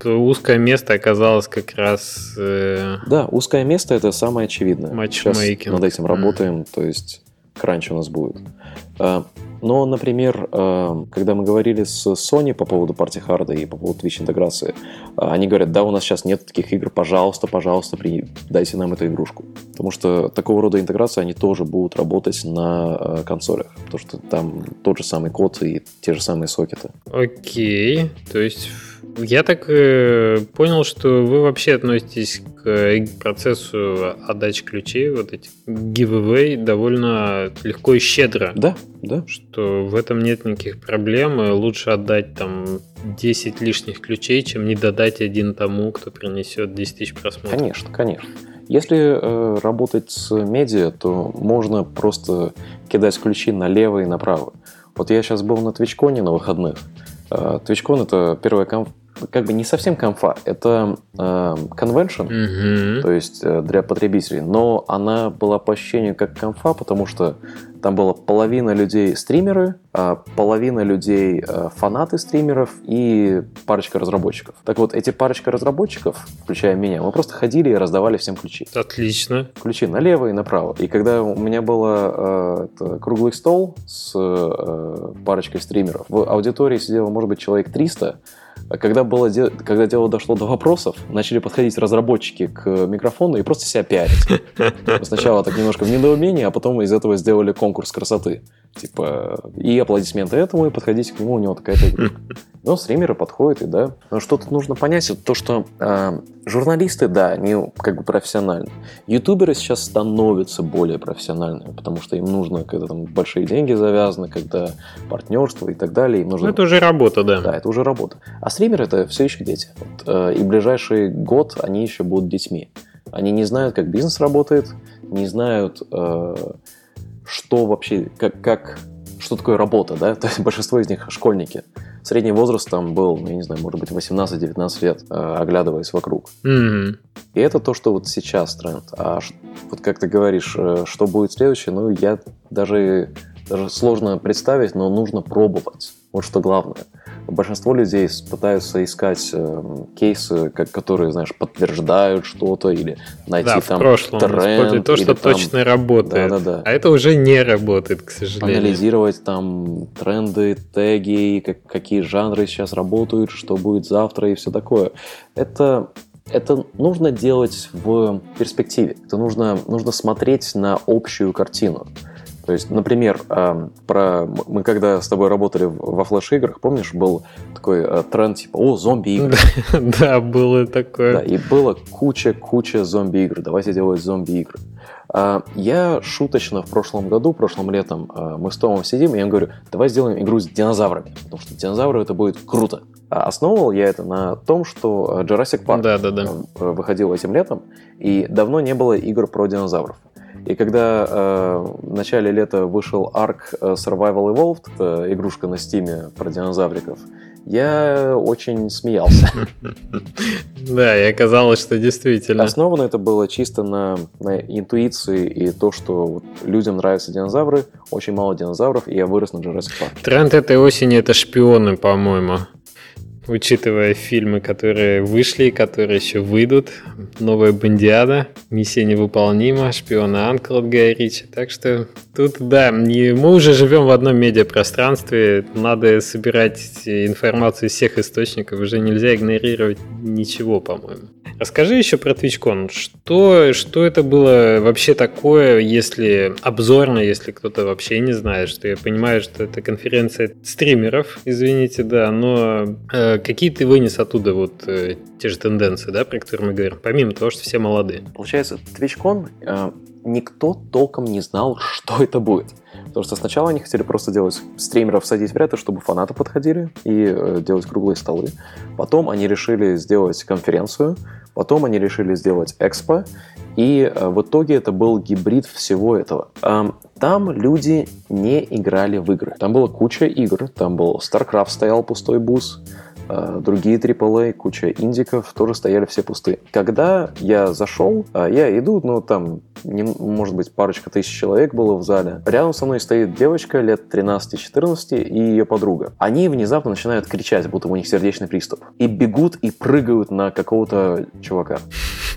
Узкое место оказалось как раз... Э... Да, узкое место это самое очевидное. Матчмейкинг. Сейчас над этим работаем, mm. то есть кранч у нас будет. Но, например, а, когда мы говорили с Sony по поводу Party Hard и по поводу Twitch интеграции, а, они говорят, да, у нас сейчас нет таких игр, пожалуйста, пожалуйста, при... дайте нам эту игрушку. Потому что такого рода интеграции, они тоже будут работать на консолях, потому что там тот же самый код и те же самые сокеты. Окей, то есть я так э, понял, что вы вообще относитесь к процессу отдачи ключей, вот эти giveaway, довольно легко и щедро. Да, да. Что в этом нет никаких проблем. Лучше отдать там 10 лишних ключей, чем не додать один тому, кто принесет 10 тысяч просмотров. Конечно, конечно. Если э, работать с медиа, то можно просто кидать ключи налево и направо. Вот я сейчас был на Твичконе на выходных. Твичкон это первая как бы не совсем конфа, это э, convention, mm-hmm. то есть э, для потребителей, но она была по ощущению как конфа, потому что там была половина людей стримеры, а половина людей э, фанаты стримеров и парочка разработчиков. Так вот, эти парочка разработчиков, включая меня, мы просто ходили и раздавали всем ключи. Отлично. Ключи налево и направо. И когда у меня был э, круглый стол с э, парочкой стримеров, в аудитории сидело, может быть, человек 300, а когда, было, когда дело дошло до вопросов, начали подходить разработчики к микрофону и просто себя пиарить. Сначала так немножко в недоумении, а потом из этого сделали конкурс красоты. Типа, и аплодисменты этому, и подходите к нему, у него такая-то игрушка. <laughs> Но стримеры подходят, и да. Но что тут нужно понять, это то, что э, журналисты, да, они как бы профессиональны. Ютуберы сейчас становятся более профессиональными, потому что им нужно, когда там большие деньги завязаны, когда партнерство и так далее. Им нужно... Ну, это уже работа, да. Да, это уже работа. А стримеры это все еще дети. Вот, э, и ближайший год они еще будут детьми. Они не знают, как бизнес работает, не знают, э, что вообще, как, как, что такое работа, да, <laughs> то есть большинство из них школьники. Средний возраст там был, ну, я не знаю, может быть, 18-19 лет, э, оглядываясь вокруг. Mm-hmm. И это то, что вот сейчас тренд. А вот как ты говоришь, э, что будет следующее, ну, я даже, даже сложно представить, но нужно пробовать. Вот что главное большинство людей пытаются искать э, кейсы, как, которые, знаешь, подтверждают что-то или найти да, там в прошлом тренд. то, что там... точно работает. Да, да, да. А это уже не работает, к сожалению. Анализировать там тренды, теги, как, какие жанры сейчас работают, что будет завтра и все такое. Это это нужно делать в перспективе. Это нужно, нужно смотреть на общую картину. То есть, например, э, про мы когда с тобой работали во флеш-играх, помнишь, был такой э, тренд типа «О, зомби-игры». <laughs> Да, было такое. Да, и было куча-куча зомби-игр. Давайте делать зомби-игры. А, я шуточно в прошлом году, прошлым летом, а, мы с Томом сидим, и я говорю, давай сделаем игру с динозаврами, потому что динозавры это будет круто. А основывал я это на том, что Jurassic Park да, да, да. выходил этим летом, и давно не было игр про динозавров. И когда э, в начале лета вышел Ark Survival Evolved, это игрушка на стиме про динозавриков, я очень смеялся. <laughs> Да, и оказалось, что действительно. Основано это было чисто на, на интуиции и то, что людям нравятся динозавры, очень мало динозавров, и я вырос на Jurassic Park. Тренд этой осени это шпионы, по-моему учитывая фильмы, которые вышли, которые еще выйдут. Новая Бандиада, Миссия невыполнима, Шпиона Анкл от Гая Ричи. Так что тут, да, не, мы уже живем в одном медиапространстве, надо собирать информацию из всех источников, уже нельзя игнорировать ничего, по-моему. Расскажи еще про TwitchCon. Что, что это было вообще такое, если обзорно, если кто-то вообще не знает, что я понимаю, что это конференция стримеров, извините, да, но э, какие ты вынес оттуда вот э, те же тенденции, да, про которые мы говорим, помимо того, что все молодые? Получается, TwitchCon э, никто толком не знал, <laughs> что это будет. Потому что сначала они хотели просто делать стримеров садить в ряд, чтобы фанаты подходили и э, делать круглые столы. Потом они решили сделать конференцию, потом они решили сделать экспо, и э, в итоге это был гибрид всего этого. Там люди не играли в игры. Там была куча игр, там был StarCraft стоял пустой бус, другие AAA, куча индиков тоже стояли все пустые. Когда я зашел, э, я иду, ну там, не, может быть, парочка тысяч человек было в зале. Рядом со мной стоит девочка лет 13-14 и ее подруга. Они внезапно начинают кричать, будто у них сердечный приступ. И бегут и прыгают на какого-то чувака.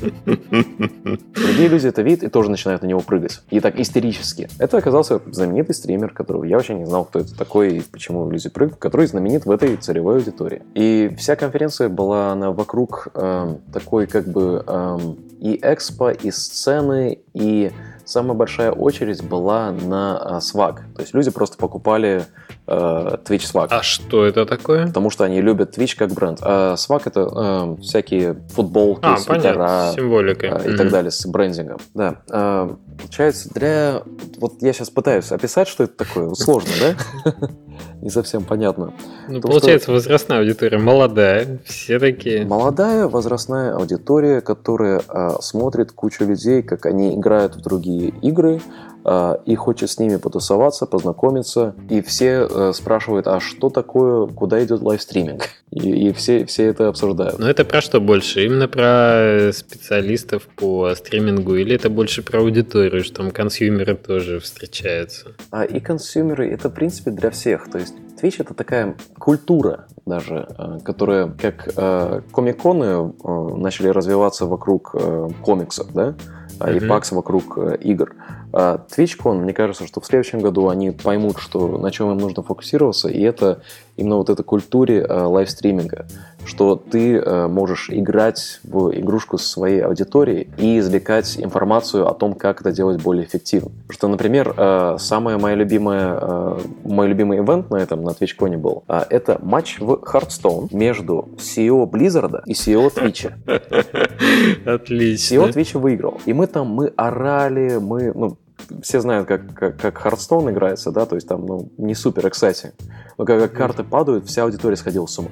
Другие люди это видят и тоже начинают на него прыгать. И так истерически. Это оказался знаменитый стример, которого я вообще не знал, кто это такой и почему люди прыгают, который знаменит в этой целевой аудитории. Вся конференция была она вокруг э, такой как бы э, и экспо, и сцены, и самая большая очередь была на э, сваг. То есть люди просто покупали э, Twitch Swag. А что это такое? Потому что они любят Twitch как бренд. А Swag это э, всякие футболки, а, свитера. Символика. Э, и mm-hmm. так далее с брендингом. Да. Э, получается, для... Вот я сейчас пытаюсь описать, что это такое. Сложно, да? не совсем понятно. Ну, Потому получается, что... возрастная аудитория молодая, все такие. Молодая возрастная аудитория, которая э, смотрит кучу людей, как они играют в другие игры, и хочет с ними потусоваться, познакомиться. И все э, спрашивают, а что такое, куда идет livestreaming? И, и все, все это обсуждают. Но это про что больше? Именно про специалистов по стримингу или это больше про аудиторию, что там consumer ы тоже встречаются? А, и консюмеры это, в принципе, для всех. То есть Twitch это такая культура даже, э, которая, как э, комиконы э, начали развиваться вокруг э, комиксов, да, mm-hmm. и пакс вокруг э, игр. А TwitchCon, мне кажется, что в следующем году они поймут, что на чем им нужно фокусироваться, и это именно вот этой культуре э, лайвстриминга, что ты э, можешь играть в игрушку со своей аудиторией и извлекать информацию о том, как это делать более эффективно. Потому что, например, э, самая моя любимая, э, мой любимый ивент на этом, на TwitchCon был, э, это матч в Hearthstone между CEO Blizzard и CEO Twitch. <laughs> Отлично. CEO Twitch выиграл. И мы там, мы орали, мы, ну, все знают, как, как, как Hearthstone играется, да, то есть там, ну, не супер эксайтинг. Но когда карты падают, вся аудитория сходила с ума.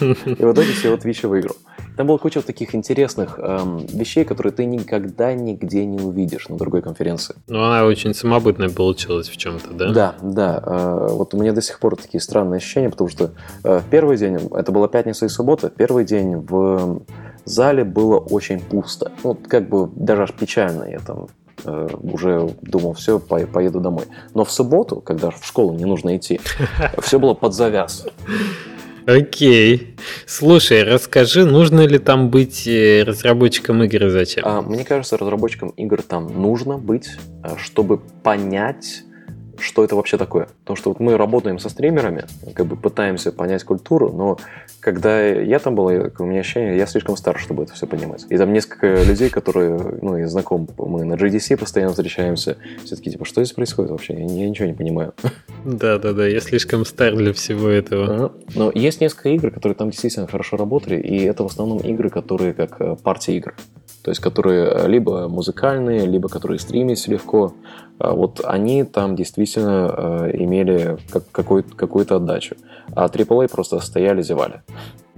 И в итоге все Twitch выиграл. Там была куча таких интересных эм, вещей, которые ты никогда нигде не увидишь на другой конференции. Ну, она очень самобытная получилась в чем-то, да? Да, да. Э, вот у меня до сих пор такие странные ощущения, потому что э, первый день, это была пятница и суббота, первый день в зале было очень пусто. Ну, как бы даже аж печально. Я там уже думал, все, поеду домой. Но в субботу, когда в школу не нужно идти, <laughs> все было под завяз. Окей. Слушай, расскажи, нужно ли там быть э, разработчиком игр и зачем? А, мне кажется, разработчиком игр там нужно быть, э, чтобы понять что это вообще такое. Потому что вот мы работаем со стримерами, как бы пытаемся понять культуру, но когда я там был, у меня ощущение, я слишком стар, чтобы это все понимать. И там несколько людей, которые, ну, и знаком, мы на GDC постоянно встречаемся, все таки типа, что здесь происходит вообще? Я, я ничего не понимаю. Да-да-да, я слишком стар для всего этого. Ага. Но есть несколько игр, которые там действительно хорошо работали, и это в основном игры, которые как э, партии игр. То есть, которые либо музыкальные, либо которые стримились легко. А вот они там действительно э, имели какую-то отдачу. А AAA просто стояли, зевали.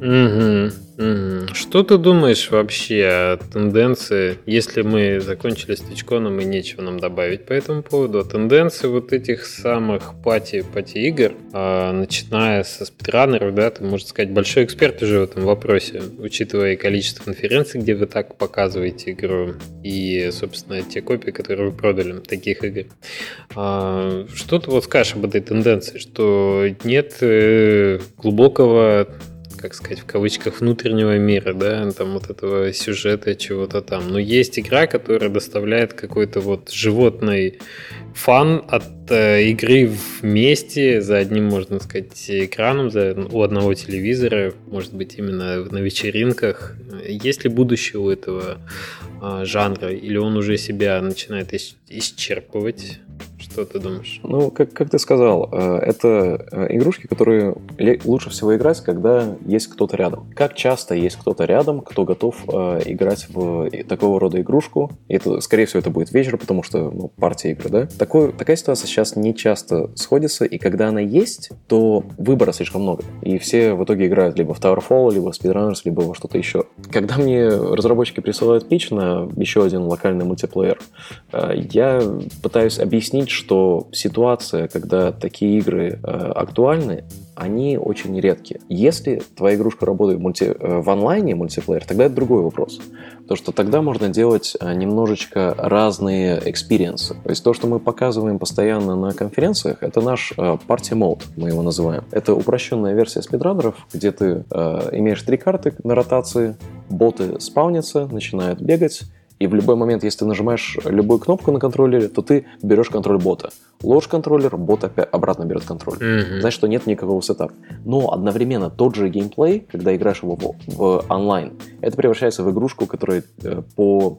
Угу, угу. Что ты думаешь вообще о тенденции, если мы закончили с Тичконом и нечего нам добавить по этому поводу, о тенденции вот этих самых пати-пати игр, а, начиная со спидранеров, да, ты, можно сказать, большой эксперт уже в этом вопросе, учитывая количество конференций, где вы так показываете игру, и, собственно, те копии, которые вы продали таких игр. А, что ты вот скажешь об этой тенденции, что нет э, глубокого как сказать, в кавычках, внутреннего мира, да, там вот этого сюжета, чего-то там. Но есть игра, которая доставляет какой-то вот животный фан от игры вместе за одним, можно сказать, экраном, за, у одного телевизора, может быть, именно на вечеринках. Есть ли будущее у этого э, жанра, или он уже себя начинает ис- исчерпывать? Что ты думаешь? Ну, как, как ты сказал, э, это э, игрушки, которые лучше всего играть, когда есть кто-то рядом. Как часто есть кто-то рядом, кто готов э, играть в такого рода игрушку? Это, скорее всего, это будет вечер, потому что ну, партия игры, да? Такой, такая ситуация сейчас не часто сходится, и когда она есть, то выбора слишком много. И все в итоге играют либо в Towerfall, либо в Speedrunners, либо во что-то еще. Когда мне разработчики присылают pitch на еще один локальный мультиплеер, я пытаюсь объяснить, что ситуация, когда такие игры э, актуальны, они очень редкие. Если твоя игрушка работает мульти... Э, в онлайне мультиплеер, тогда это другой вопрос. Потому что тогда можно делать э, немножечко разные experience ы. То есть то, что мы показываем постоянно на конференциях, это наш party mode, мы его называем. Это упрощенная версия SpeedRunner ов, где ты э, имеешь три карты на ротации, боты spawn ятся, начинают бегать, и в любой момент, если ты нажимаешь любую кнопку на контроллере, то ты берешь контроль бота. Ложишь контроллер, бот опять обратно берет контроль. Mm-hmm. Значит, что нет никакого setup а. Но одновременно тот же геймплей, когда играешь его в, в онлайн, это превращается в игрушку, которая э, по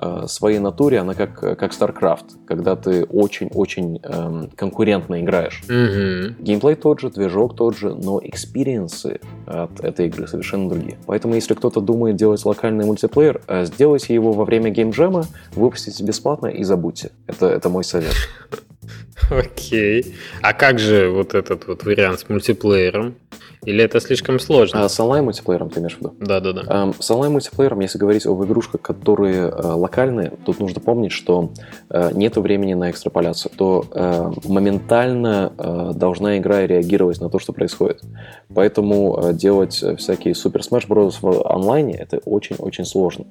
э, своей натуре, она как, как StarCraft, когда ты очень-очень эм, конкурентно играешь. Mm-hmm. Геймплей тот же, движок тот же, но experience ы от этой игры совершенно другие. Поэтому, если кто-то думает делать локальный мультиплеер, э, сделайте его во время геймджема, выпустите бесплатно и забудьте. Это, это мой совет. Окей. А как же вот этот вот вариант с мультиплеером? Или это слишком сложно? А с онлайн-мультиплеером ты имеешь в виду? Да, да, да. С онлайн-мультиплеером, если говорить об игрушках, которые э, локальные, тут нужно помнить, что э, нет времени на экстраполяцию. То э, моментально должна игра реагировать на то, что происходит. Поэтому делать всякие Super Smash Bros. в онлайне это очень-очень сложно.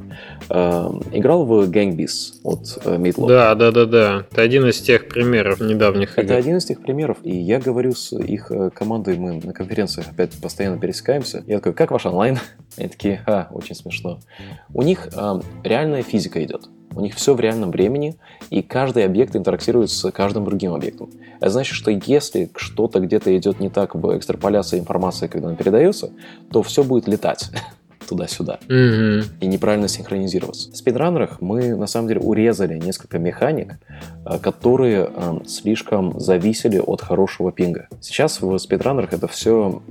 Э, играл в Gang Beasts от э, Meatloaf? Да, да, да, да. Это один из тех примеров недавних Это игр. один из тех примеров, и я говорю с их командой, мы на конференциях опять постоянно пересекаемся. Я такой, как ваш онлайн? <laughs> Они такие, а, очень смешно. У них э, реальная физика идет. У них все в реальном времени, и каждый объект интерактирует с каждым другим объектом. Это значит, что если что-то где-то идет не так в экстраполяции информации, когда она передается, то все будет летать <laughs> туда-сюда mm-hmm. и неправильно синхронизироваться. В спидранерах мы на самом деле урезали несколько механик, э, которые э, слишком зависели от хорошего пинга. Сейчас в спидранерах это все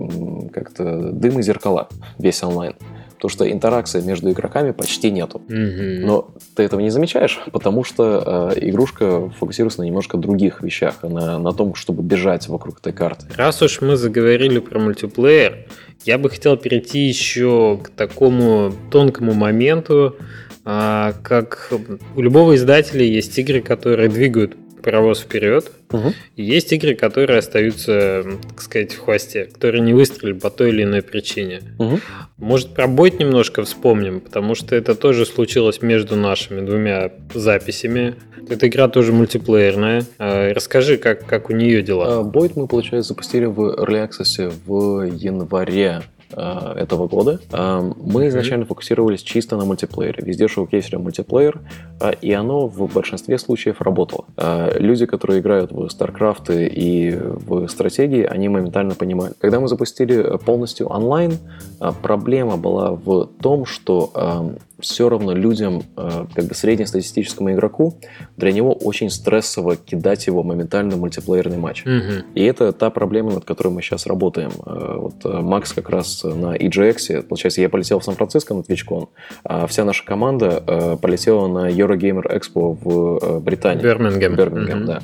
как-то дым и зеркала, весь онлайн. Потому что интеракции между игроками почти нету. Mm-hmm. Но ты этого не замечаешь, потому что э, игрушка фокусируется на немножко других вещах, на, на том, чтобы бежать вокруг этой карты. Раз уж мы заговорили про мультиплеер, я бы хотел перейти еще к такому тонкому моменту, а, как у любого издателя есть игры, которые двигают паровоз вперед. Угу. И есть игры, которые остаются, так сказать, в хвосте, которые не выстрелили по той или иной причине. Угу. Может, про Бойт немножко вспомним, потому что это тоже случилось между нашими двумя записями. Эта игра тоже мультиплеерная. А, расскажи, как, как у нее дела. Бойт мы, получается, запустили в Early Access в январе этого года. Э, мы изначально фокусировались чисто на мультиплеере. Везде шоукейсили мультиплеер, э, и оно в большинстве случаев работало. Э, люди, которые играют в StarCraft и в стратегии, они моментально понимают. Когда мы запустили полностью онлайн, э, проблема была в том, что э, все равно людям, э, как бы среднестатистическому игроку, для него очень стрессово кидать его моментально в мультиплеерный матч. Мгм. И это та проблема, над которой мы сейчас работаем. Э, Вот э, Макс как раз на EGX, получается, я полетел в Сан-Франциско на TwitchCon, а вся наша команда полетела на Eurogamer Expo в Британии. Бирмингем. Бирмингем, Мгм. да.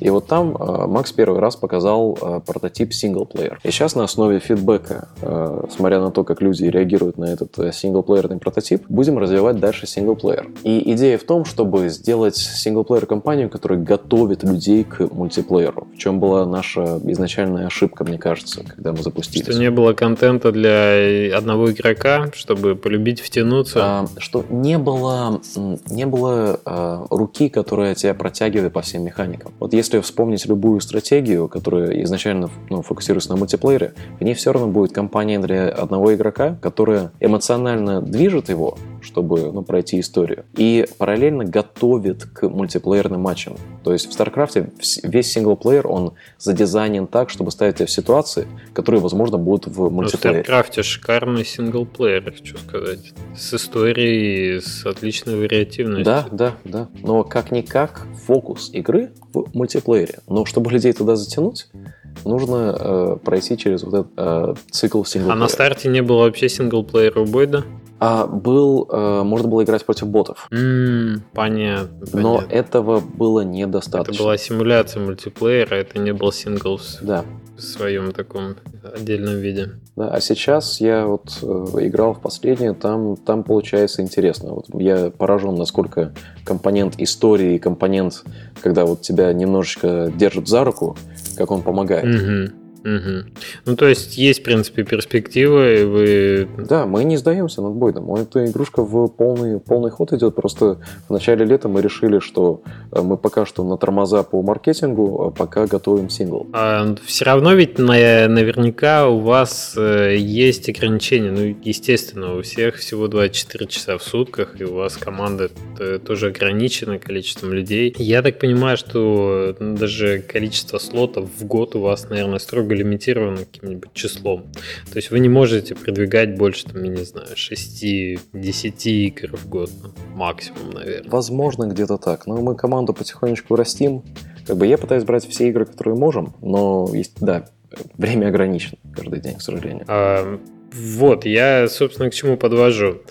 И вот там э, Макс первый раз показал э, прототип синглплеер. И сейчас на основе фидбэка, э, смотря на то, как люди реагируют на этот синглплеерный прототип, будем развивать дальше синглплеер. И идея в том, чтобы сделать синглплеер-компанию, которая готовит людей к мультиплееру. В чем была наша изначальная ошибка, мне кажется, когда мы запустились. Что не было контента для одного игрока, чтобы полюбить, втянуться. А, что не было, не было а, руки, которая тебя протягивает по всем механикам. Вот если вспомнить любую стратегию, которая изначально ну, фокусируется на мультиплеере, в ней все равно будет компания для одного игрока, которая эмоционально движет его, чтобы ну, пройти историю, и параллельно готовит к мультиплеерным матчам. То есть в вс- весь синглплеер, он задизайнен так, чтобы ставить тебя в ситуации, которые, возможно, будут в Ну, в мультиплеере. StarCraft шикарный синглплеер, хочу сказать. С историей, с отличной вариативностью. Да, да, да. Но как-никак фокус игры в мультиплеере. Но чтобы людей туда затянуть, нужно э, пройти через вот этот э, цикл А синглплеера. на старте не было вообще синглплеера у Бойда? А был, э, можно было играть против ботов. М, понятно, Но понятно. этого было Это недостаточно. была симуляция мультиплеера, это не был синглс Да, в своем таком отдельном виде. да. А сейчас я вот э, играл в последнее, там, там получается интересно. Вот я поражен, насколько компонент истории, компонент, когда вот тебя немножечко держат за руку, как он помогает. Мгм, мгм. Ну, то есть, есть, в принципе, перспективы, вы... Да, мы не сдаемся над Бойдом. Эта игрушка в полный, полный ход идет. Просто в начале лета мы решили, что э, мы пока что на тормоза по маркетингу, а пока готовим сингл. все равно ведь на- наверняка у вас э, есть ограничения. Ну, естественно, у всех всего 24 часа в сутках, и у вас команда э, тоже ограничена количеством людей. Я так понимаю, что даже количество слотов в год у вас, наверное, строго лимитировано каким-нибудь числом. То есть вы не можете продвигать больше, там, я не знаю, 6-10 игр в год. ну, максимум, наверное. Возможно, где-то так. Но мы команду потихонечку растим. Как бы я пытаюсь брать все игры, которые можем, но есть, да, время ограничено каждый день, к сожалению. А, Вот, я, собственно, к чему подвожу.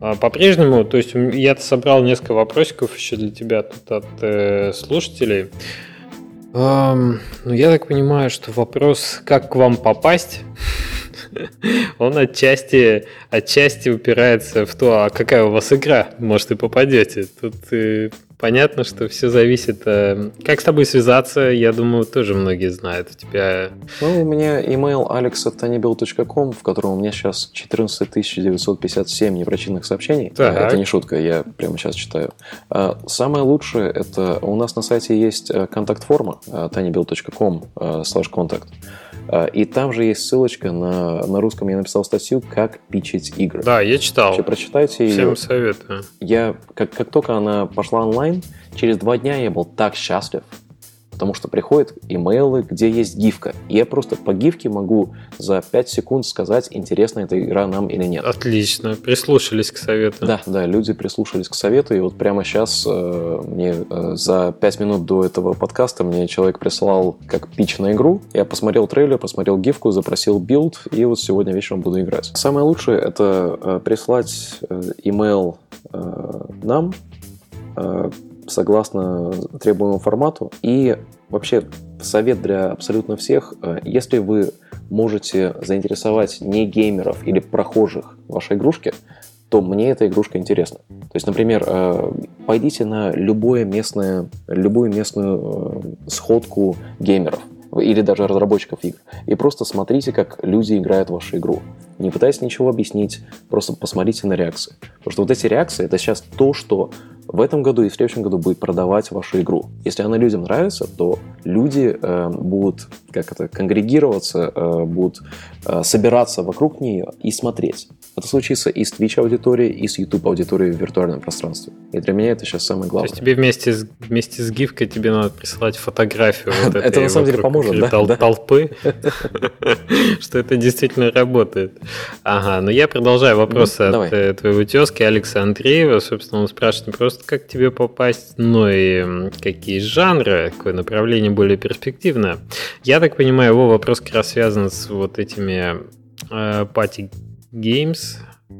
А, По-прежнему, то есть я собрал несколько вопросиков еще для тебя тут от э, слушателей. Ам, ну, я так понимаю, что вопрос, как к вам попасть, он отчасти, отчасти упирается в то, а какая у вас игра, может, и попадете. Тут э, понятно, что все зависит. э, как с тобой связаться, я думаю, тоже многие знают. У тебя Ну, у меня email alex.tanybuild.com, в котором у меня сейчас 14 957 непрочитанных сообщений. Так. Это не шутка, я прямо сейчас читаю. А, Самое лучшее, это у нас на сайте есть э, контакт-форма tinybuild.com э, slash contact. А, И там же есть ссылочка на, на русском, я написал статью, как pitch ить игры. Да, я читал. Вообще, прочитайте ее. Всем советую. Я, как, как только она пошла онлайн, через два дня я был так счастлив, потому что приходят имейлы, где есть гифка. И я просто по гифке могу за 5 секунд сказать, интересна эта игра нам или нет. Отлично. Прислушались к совету. Да, да, люди прислушались к совету, и вот прямо сейчас э, мне э, за 5 минут до этого подкаста мне человек прислал как pitch на игру. Я посмотрел трейлер, посмотрел гифку, запросил build, и вот сегодня вечером буду играть. Самое лучшее это э, прислать э, имейл э, нам э, согласно требуемому формату. И вообще совет для абсолютно всех, э, если вы можете заинтересовать не геймеров или прохожих вашей игрушки, то мне эта игрушка интересна. То есть, например, э, пойдите на любое местное, любую местную э, сходку геймеров или даже разработчиков игр и просто смотрите, как люди играют в вашу игру. Не пытаясь ничего объяснить, просто посмотрите на реакции. Потому что вот эти реакции, это сейчас то, что в этом году и в следующем году будет продавать вашу игру. Если она людям нравится, то люди э, будут как это конгрегироваться, э, будут э, собираться вокруг нее и смотреть. Это случится и с Twitch аудиторией, и с YouTube аудиторией в виртуальном пространстве. И для меня это сейчас самое главное. То есть тебе вместе с, вместе с гифкой тебе надо присылать фотографию вот <laughs> Это на самом деле поможет, да? Тол- толпы, <laughs> что это действительно работает. Ага, но я продолжаю вопросы от э, твоего тезки Алекса Андреева. Собственно, он спрашивает не просто, как тебе попасть, но и какие жанры, какое направление более перспективное. Я так понимаю, его вопрос как раз связан с вот этими пати э, Games.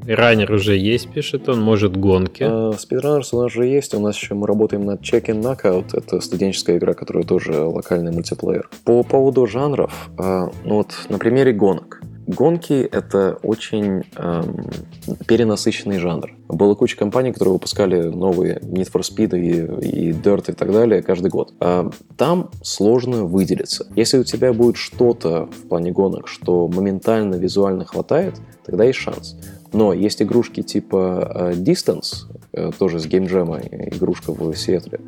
Раннер уже есть, пишет он, может гонки. Speedrunners у нас же есть, у нас еще мы работаем над Check-in Knockout, это студенческая игра, которая тоже локальный мультиплеер. По поводу жанров, э, ну вот на примере гонок. Гонки — это очень эм, перенасыщенный жанр. Было куча компаний, которые выпускали новые Need for Speed и, и Dirt и так далее каждый год. А там сложно выделиться. Если у тебя будет что-то в плане гонок, что моментально визуально хватает, тогда есть шанс. Но есть игрушки типа э, Distance, э, тоже с геймджема, игрушка в Сиэтле,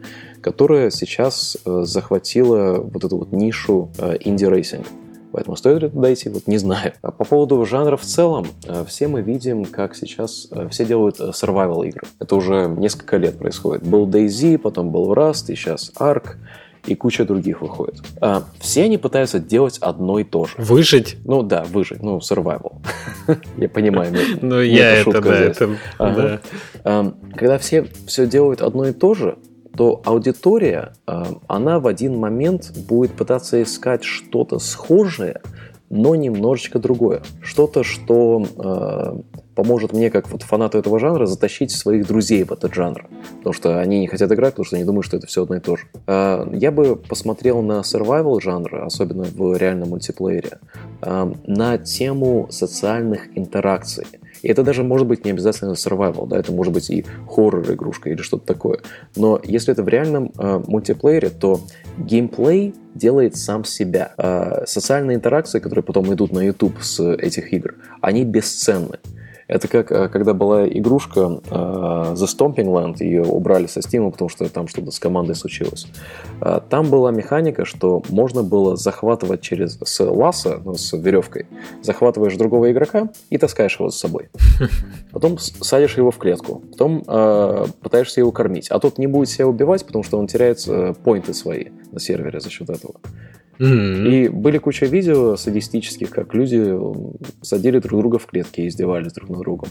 которая сейчас э, захватила вот эту вот нишу инди-рейсинга. Поэтому стоит ли туда идти, вот не знаю. А по поводу жанра в целом, э, все мы видим, как сейчас э, все делают э, survival игры. Это уже несколько лет происходит. Был DayZ, потом был Rust, и сейчас Ark и куча других выходит. А, все они пытаются делать одно и то же. Выжить? Ну да, выжить. Ну, survival. <laughs> Я понимаю. <laughs> Ну, я это, да, это... Когда все все делают одно и то же, то аудитория, она в один момент будет пытаться искать что-то схожее, но немножечко другое. Что-то, что поможет мне, как вот фанату этого жанра, затащить своих друзей в этот жанр. Потому что они не хотят играть, потому что они думают, что это все одно и то же. Э, я бы посмотрел на survival жанр, особенно в реальном мультиплеере, э, на тему социальных интеракций. И это даже может быть не обязательно survival, да, это может быть и хоррор-игрушка или что-то такое. Но если это в реальном э, мультиплеере, то геймплей делает сам себя. Э, социальные интеракции, которые потом идут на YouTube с этих игр, они бесценны. Это как э, когда была игрушка uh, The Stomping Land, ее убрали со Steam, потому что там что-то с командой случилось. Uh, там была механика, что можно было захватывать через с ласса, ну, с веревкой, захватываешь другого игрока и таскаешь его <laughs> с собой. Потом садишь его в клетку, потом uh, пытаешься его кормить. А тот не будет себя убивать, потому что он теряет поинты свои на сервере за счет этого. Mm-hmm. И были куча видео садистических, как люди садили друг друга в клетки и издевались друг над другом.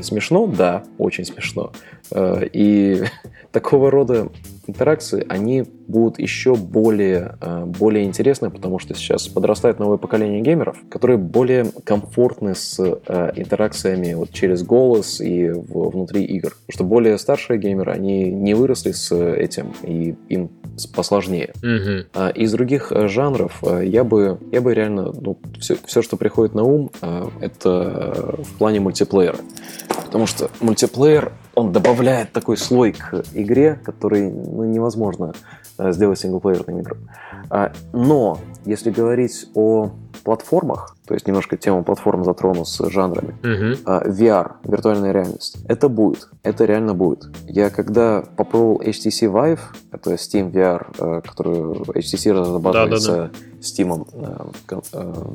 Смешно? Да, очень смешно. Э, и <laughs> такого рода интеракции, они будут еще более, э, более интересны, потому что сейчас подрастает новое поколение геймеров, которые более комфортны с э, интеракциями вот через голос и внутри игр. Потому что более старшие геймеры, они не выросли с этим, и им посложнее. Mm-hmm. Из других жанров я бы, я бы реально, ну, все, все, что приходит на ум, это в плане мультиплеера. Потому что мультиплеер, он добавляет такой слой к игре, который ну, невозможно э, сделать синглплеерным играм. А, но если говорить о платформах, то есть немножко тему платформ затрону с жанрами, uh-huh. VR, виртуальная реальность, это будет, это реально будет. Я когда попробовал HTC Vive, это Steam VR, э, которую HTC разрабатывается да, да, да. Steam, э,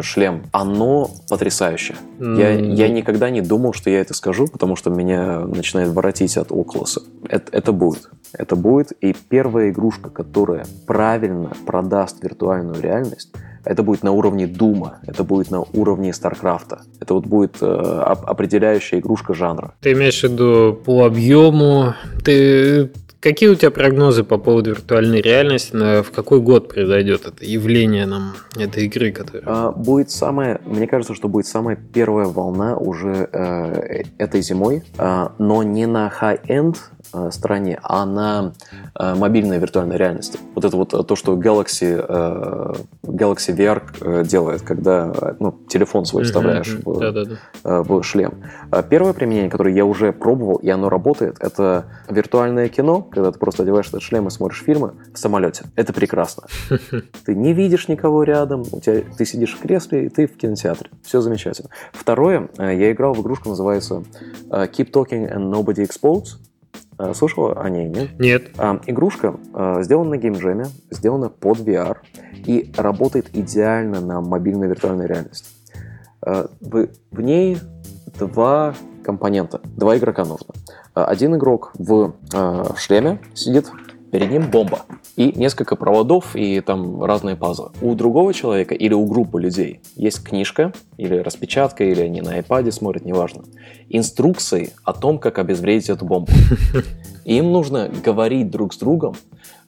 шлем, оно потрясающе. Mm. Я, я никогда не думал, что я это скажу, потому что меня начинает воротить от Oculus. Это, это будет. Это будет. И первая игрушка, которая правильно продаст виртуальную реальность, это будет на уровне Дума, это будет на уровне Старкрафта. Это вот будет э, определяющая игрушка жанра. Ты имеешь в виду по объему? Ты Какие у тебя прогнозы по поводу виртуальной реальности? В какой год произойдет это явление нам этой игры? Которая... А, будет самая, мне кажется, что будет самая первая волна уже э, этой зимой, э, но не на high-end Э, стороне, а на э, мобильной виртуальной реальности. Вот это вот то, что Galaxy, э, Galaxy VR делает, когда ну, телефон свой вставляешь mm-hmm. в, в шлем. Первое применение, которое я уже пробовал, и оно работает, это виртуальное кино, когда ты просто одеваешь этот шлем и смотришь фильмы в самолете. Это прекрасно. <laughs> Ты не видишь никого рядом, у тебя, ты сидишь в кресле, и ты в кинотеатре. Все замечательно. Второе, я играл в игрушку, называется Keep Talking and Nobody Explodes. А, слышала о ней, нет? Нет. А, игрушка а, сделана на геймджеме, сделана под VR и работает идеально на мобильной виртуальной реальности. А, в, в ней два компонента, два игрока нужно. Один игрок в, в шлеме сидит, перед ним бомба и несколько проводов и там разные пазлы. У другого человека или у группы людей есть книжка или распечатка, или они на iPad смотрят, неважно. Инструкции о том, как обезвредить эту бомбу. И <laughs> им нужно говорить друг с другом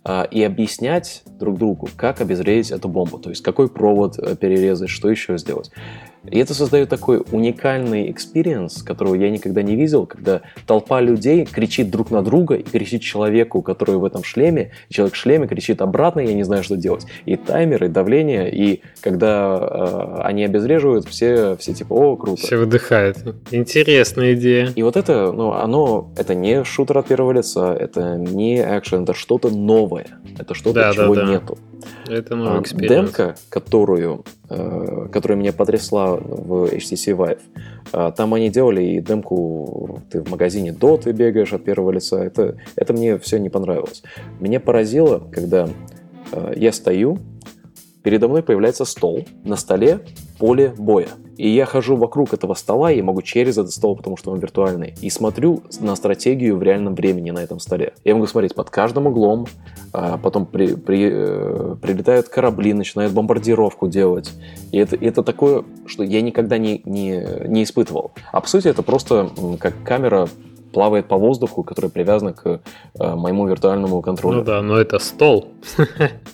а, и объяснять друг другу, как обезвредить эту бомбу, то есть какой провод э, перерезать, что еще сделать. И это создает такой уникальный experience, которого я никогда не видел, когда толпа людей кричит друг на друга и кричит человеку, который в этом шлеме, и человек в шлеме кричит обратно, я не знаю, что делать. И таймер, и давление, и когда э, они обезвреживают, все, все типа, о, круто. Все выдыхают. Интересная идея. И вот это, ну, оно, это не шутер от первого лица, это не экшен, это что-то новое. Это что-то, Да, да, чего да. нету. Это новый А, эксперимент. Демка, которую, э, которая меня потрясла в HTC Vive, а, там они делали и демку, ты в магазине ты бегаешь от первого лица, это, это мне все не понравилось. Меня поразило, когда э, я стою, передо мной появляется стол, на столе поле боя. И я хожу вокруг этого стола, и могу через этот стол, потому что он виртуальный, и смотрю на стратегию в реальном времени на этом столе. Я могу смотреть под каждым углом, а потом при, при, э, прилетают корабли, начинают бомбардировку делать. И это, это такое, что я никогда не, не, не испытывал. А по сути это просто как камера плавает по воздуху, которая привязана к э, моему виртуальному контроллеру. Ну да, но это стол. <laughs>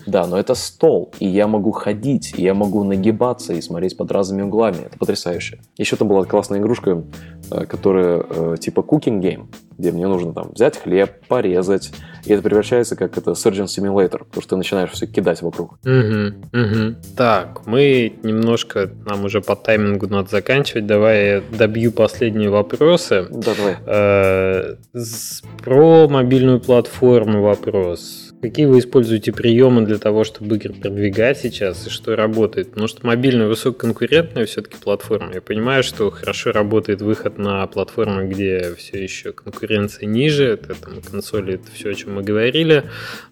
Да, но это стол, и я могу ходить, и я могу нагибаться и смотреть под разными углами. Это потрясающе. Еще там была классная игрушка, э, которая э, типа cooking game, где мне нужно там взять хлеб, порезать, и это превращается как это Surgeon Simulator, потому что ты начинаешь все кидать вокруг. Мгм, мгм. Так, мы немножко, нам уже по таймингу надо заканчивать. Давай я добью последние вопросы. Да, давай. Э, с- Про мобильную платформу вопрос. Какие вы используете приемы для того, чтобы игры продвигать сейчас и что работает? Потому что мобильная высококонкурентная все-таки платформа. Я понимаю, что хорошо работает выход на платформы, где все еще конкуренция ниже. Это там консоли, это все, о чем мы говорили.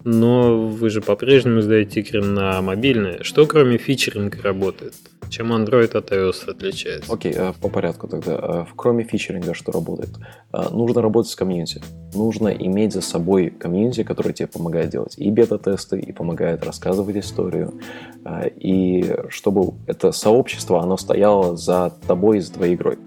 Но вы же по-прежнему издаете игры на мобильные. Что кроме фичеринга работает? Чем Android от iOS отличается? Окей, э, по порядку тогда. Э, Кроме фичеринга, что работает? Э, Нужно работать с комьюнити. Нужно иметь за собой комьюнити, который тебе помогает делать и бета-тесты, и помогает рассказывать историю. И чтобы это сообщество, оно стояло за тобой и за твоей игрой.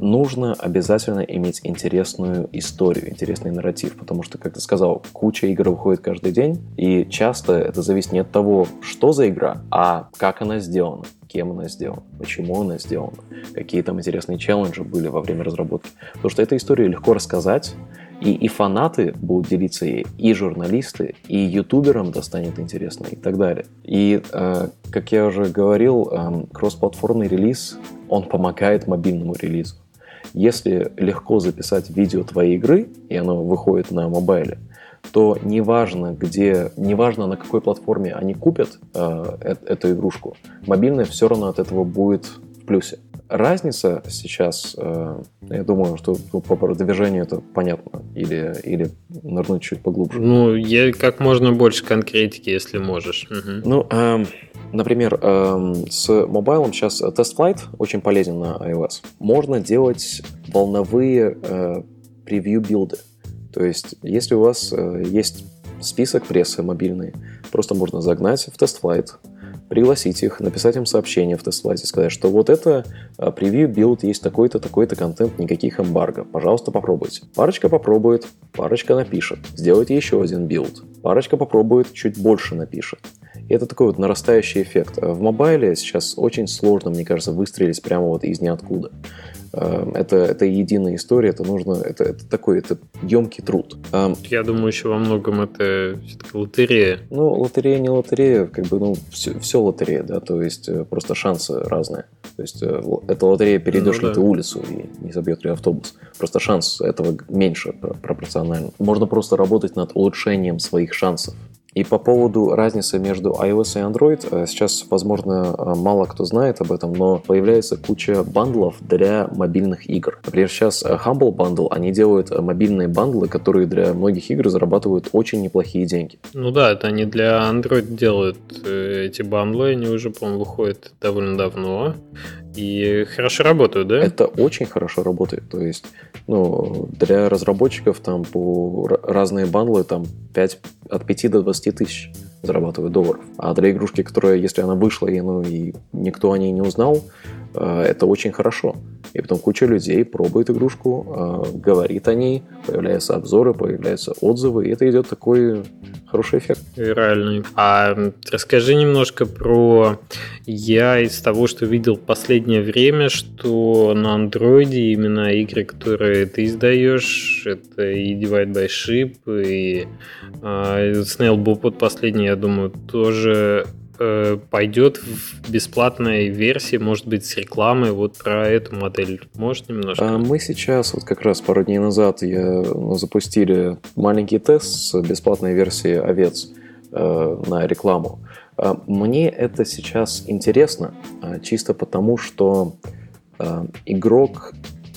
Нужно обязательно иметь интересную историю, интересный нарратив, потому что, как ты сказал, куча игр выходит каждый день, и часто это зависит не от того, что за игра, а как она сделана кем она сделана, почему она сделана, какие там интересные челленджи были во время разработки. Потому что эту историю легко рассказать, и, и фанаты будут делиться ей, и журналисты, и ютуберам достанет интересно, и так далее. И, э, как я уже говорил, эм, кроссплатформный релиз, он помогает мобильному релизу. Если легко записать видео твоей игры, и оно выходит на мобайле, то неважно где, неважно на какой платформе они купят э, э- эту игрушку, мобильная все равно от этого будет в плюсе. Разница сейчас, э, я думаю, что по продвижению это понятно, или, или нырнуть чуть поглубже. Ну, я как можно больше конкретики, если можешь. Мгм. Ну, эм, например, эм, с мобайлом сейчас Test Flight очень полезен на iOS. Можно делать волновые э, превью-билды. То есть, если у вас э, есть список прессы мобильный, просто можно загнать в TestFlight, пригласить их, написать им сообщение в TestFlight е, сказать, что вот это а, preview build, есть такой-то, такой-то контент, никаких эмбарго. Пожалуйста, попробуйте. Парочка попробует, парочка напишет. Сделайте еще один build. Парочка попробует, чуть больше напишет. И это такой вот нарастающий эффект. А В mobile е сейчас очень сложно, мне кажется, выстрелить прямо вот из ниоткуда. Э, Это, это единая история, это нужно, это, это такой, это емкий труд. Эм, Я думаю, еще во многом это все-таки лотерея. Ну, лотерея не лотерея, как бы, ну, все, все лотерея, да, то есть э, просто шансы разные. То есть э, это лотерея, перейдешь Ну ли да. ты улицу и не забьет ли автобус. Просто шанс этого меньше про- пропорционально. Можно просто работать над улучшением своих шансов. И по поводу разницы между iOS и Android, э, сейчас, возможно, э, мало кто знает об этом, но появляется куча бандлов для мобильных игр. Например, сейчас э, Humble Bundle, они делают мобильные бандлы, которые для многих игр зарабатывают очень неплохие деньги. Ну да, это они для Android делают эти бандлы, они уже, по-моему, выходят довольно давно. И хорошо работают, да? Это очень хорошо работает. То есть, ну, для разработчиков там по разные бандлы там 5, от 5 до 20 тысяч зарабатывают долларов. А для игрушки, которая, если она вышла, и, ну, и никто о ней не узнал, э, это очень хорошо. И потом куча людей пробует игрушку, э, говорит о ней, появляются обзоры, появляются отзывы, и это идет такой хороший эффект. Виральный. А расскажи немножко про... Я из того, что видел последнее время, что на андроиде именно игры, которые ты издаешь, это и Divide by Ship, и э, Snail Bopot последний, я думаю, тоже э, пойдет в бесплатной версии, может быть, с рекламой вот про эту модель. Может немножко? А мы сейчас, вот как раз пару дней назад, я, ну, запустили маленький тест с бесплатной версией овец э, на рекламу. А мне это сейчас интересно, а, чисто потому, что э, игрок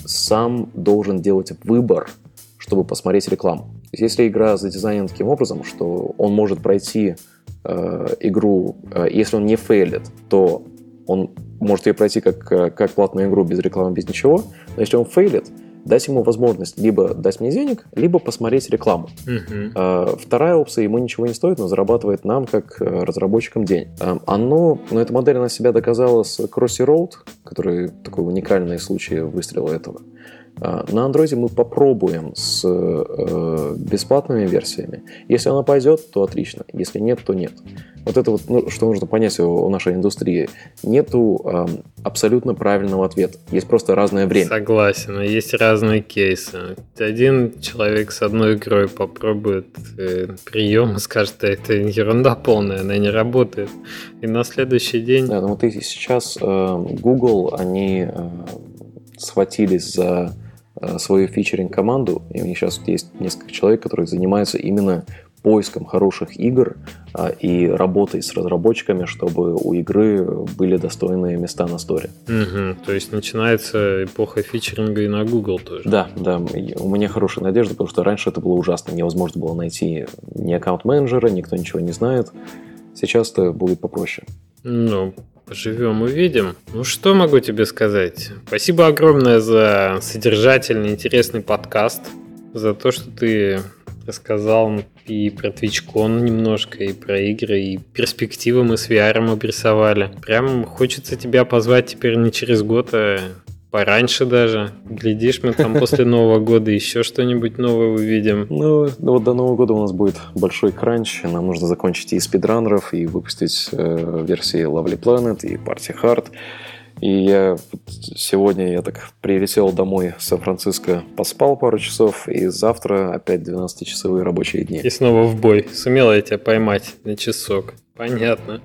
сам должен делать выбор, чтобы посмотреть рекламу. Если игра задизайнена таким образом, что он может пройти э, игру, э, если он не фейлит, то он может ее пройти как, э, как платную игру без рекламы, без ничего. Но если он фейлит, дать ему возможность либо дать мне денег, либо посмотреть рекламу. Uh-huh. Э, вторая опция ему ничего не стоит, но зарабатывает нам, как э, разработчикам, день. Э, оно, ну, эта модель на себя доказала с Crossy Road, который такой уникальный случай выстрела этого. А, на андроиде мы попробуем с э, бесплатными версиями. Если она пойдет, то отлично. Если нет, то нет. Вот это вот, ну, что нужно понять о, нашей индустрии. Нету э, абсолютно правильного ответа. Есть просто разное время. Согласен. Есть разные кейсы. Один человек с одной игрой попробует э, прием и скажет, что это ерунда полная, она не работает. И на следующий день... Да, ну вот и сейчас э, Google, они э, схватились за свою фичеринг-команду, и у них сейчас есть несколько человек, которые занимаются именно поиском хороших игр а, и работой с разработчиками, чтобы у игры были достойные места на сторе. Угу, то есть начинается эпоха фичеринга и на Google тоже. Да, да. У меня хорошая надежда, потому что раньше это было ужасно. Невозможно было найти ни аккаунт-менеджера, никто ничего не знает. Сейчас это будет попроще. Ну, Поживем, увидим. Ну что могу тебе сказать? Спасибо огромное за содержательный, интересный подкаст, за то, что ты рассказал и про TwitchCon немножко, и про игры, и перспективы мы с VR обрисовали. Прям хочется тебя позвать теперь не через год, а Пораньше даже. Глядишь, мы там после Нового года еще что-нибудь новое увидим. Ну, вот до Нового года у нас будет большой кранч. Нам нужно закончить и спидранеров, и выпустить э, версии Lovely Planet, и Party Hard. И я сегодня я так прилетел домой в Сан-Франциско, поспал пару часов, и завтра опять 12-часовые рабочие дни. И снова в бой. Сумела я тебя поймать на часок. Понятно.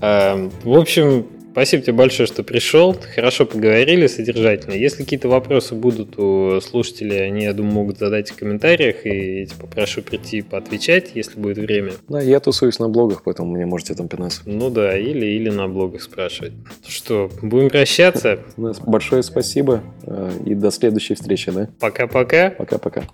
Эм, в общем, Спасибо тебе большое, что пришел. Хорошо поговорили, содержательно. Если какие-то вопросы будут у слушателей, они, я думаю, могут задать в комментариях, и я тебя попрошу прийти поотвечать, если будет время. Да, я тусуюсь на блогах, поэтому мне можете там пинаться. Ну да, или, или на блогах спрашивать. Что, будем прощаться? Большое спасибо, э, и до следующей встречи, да? Пока-пока. Пока-пока.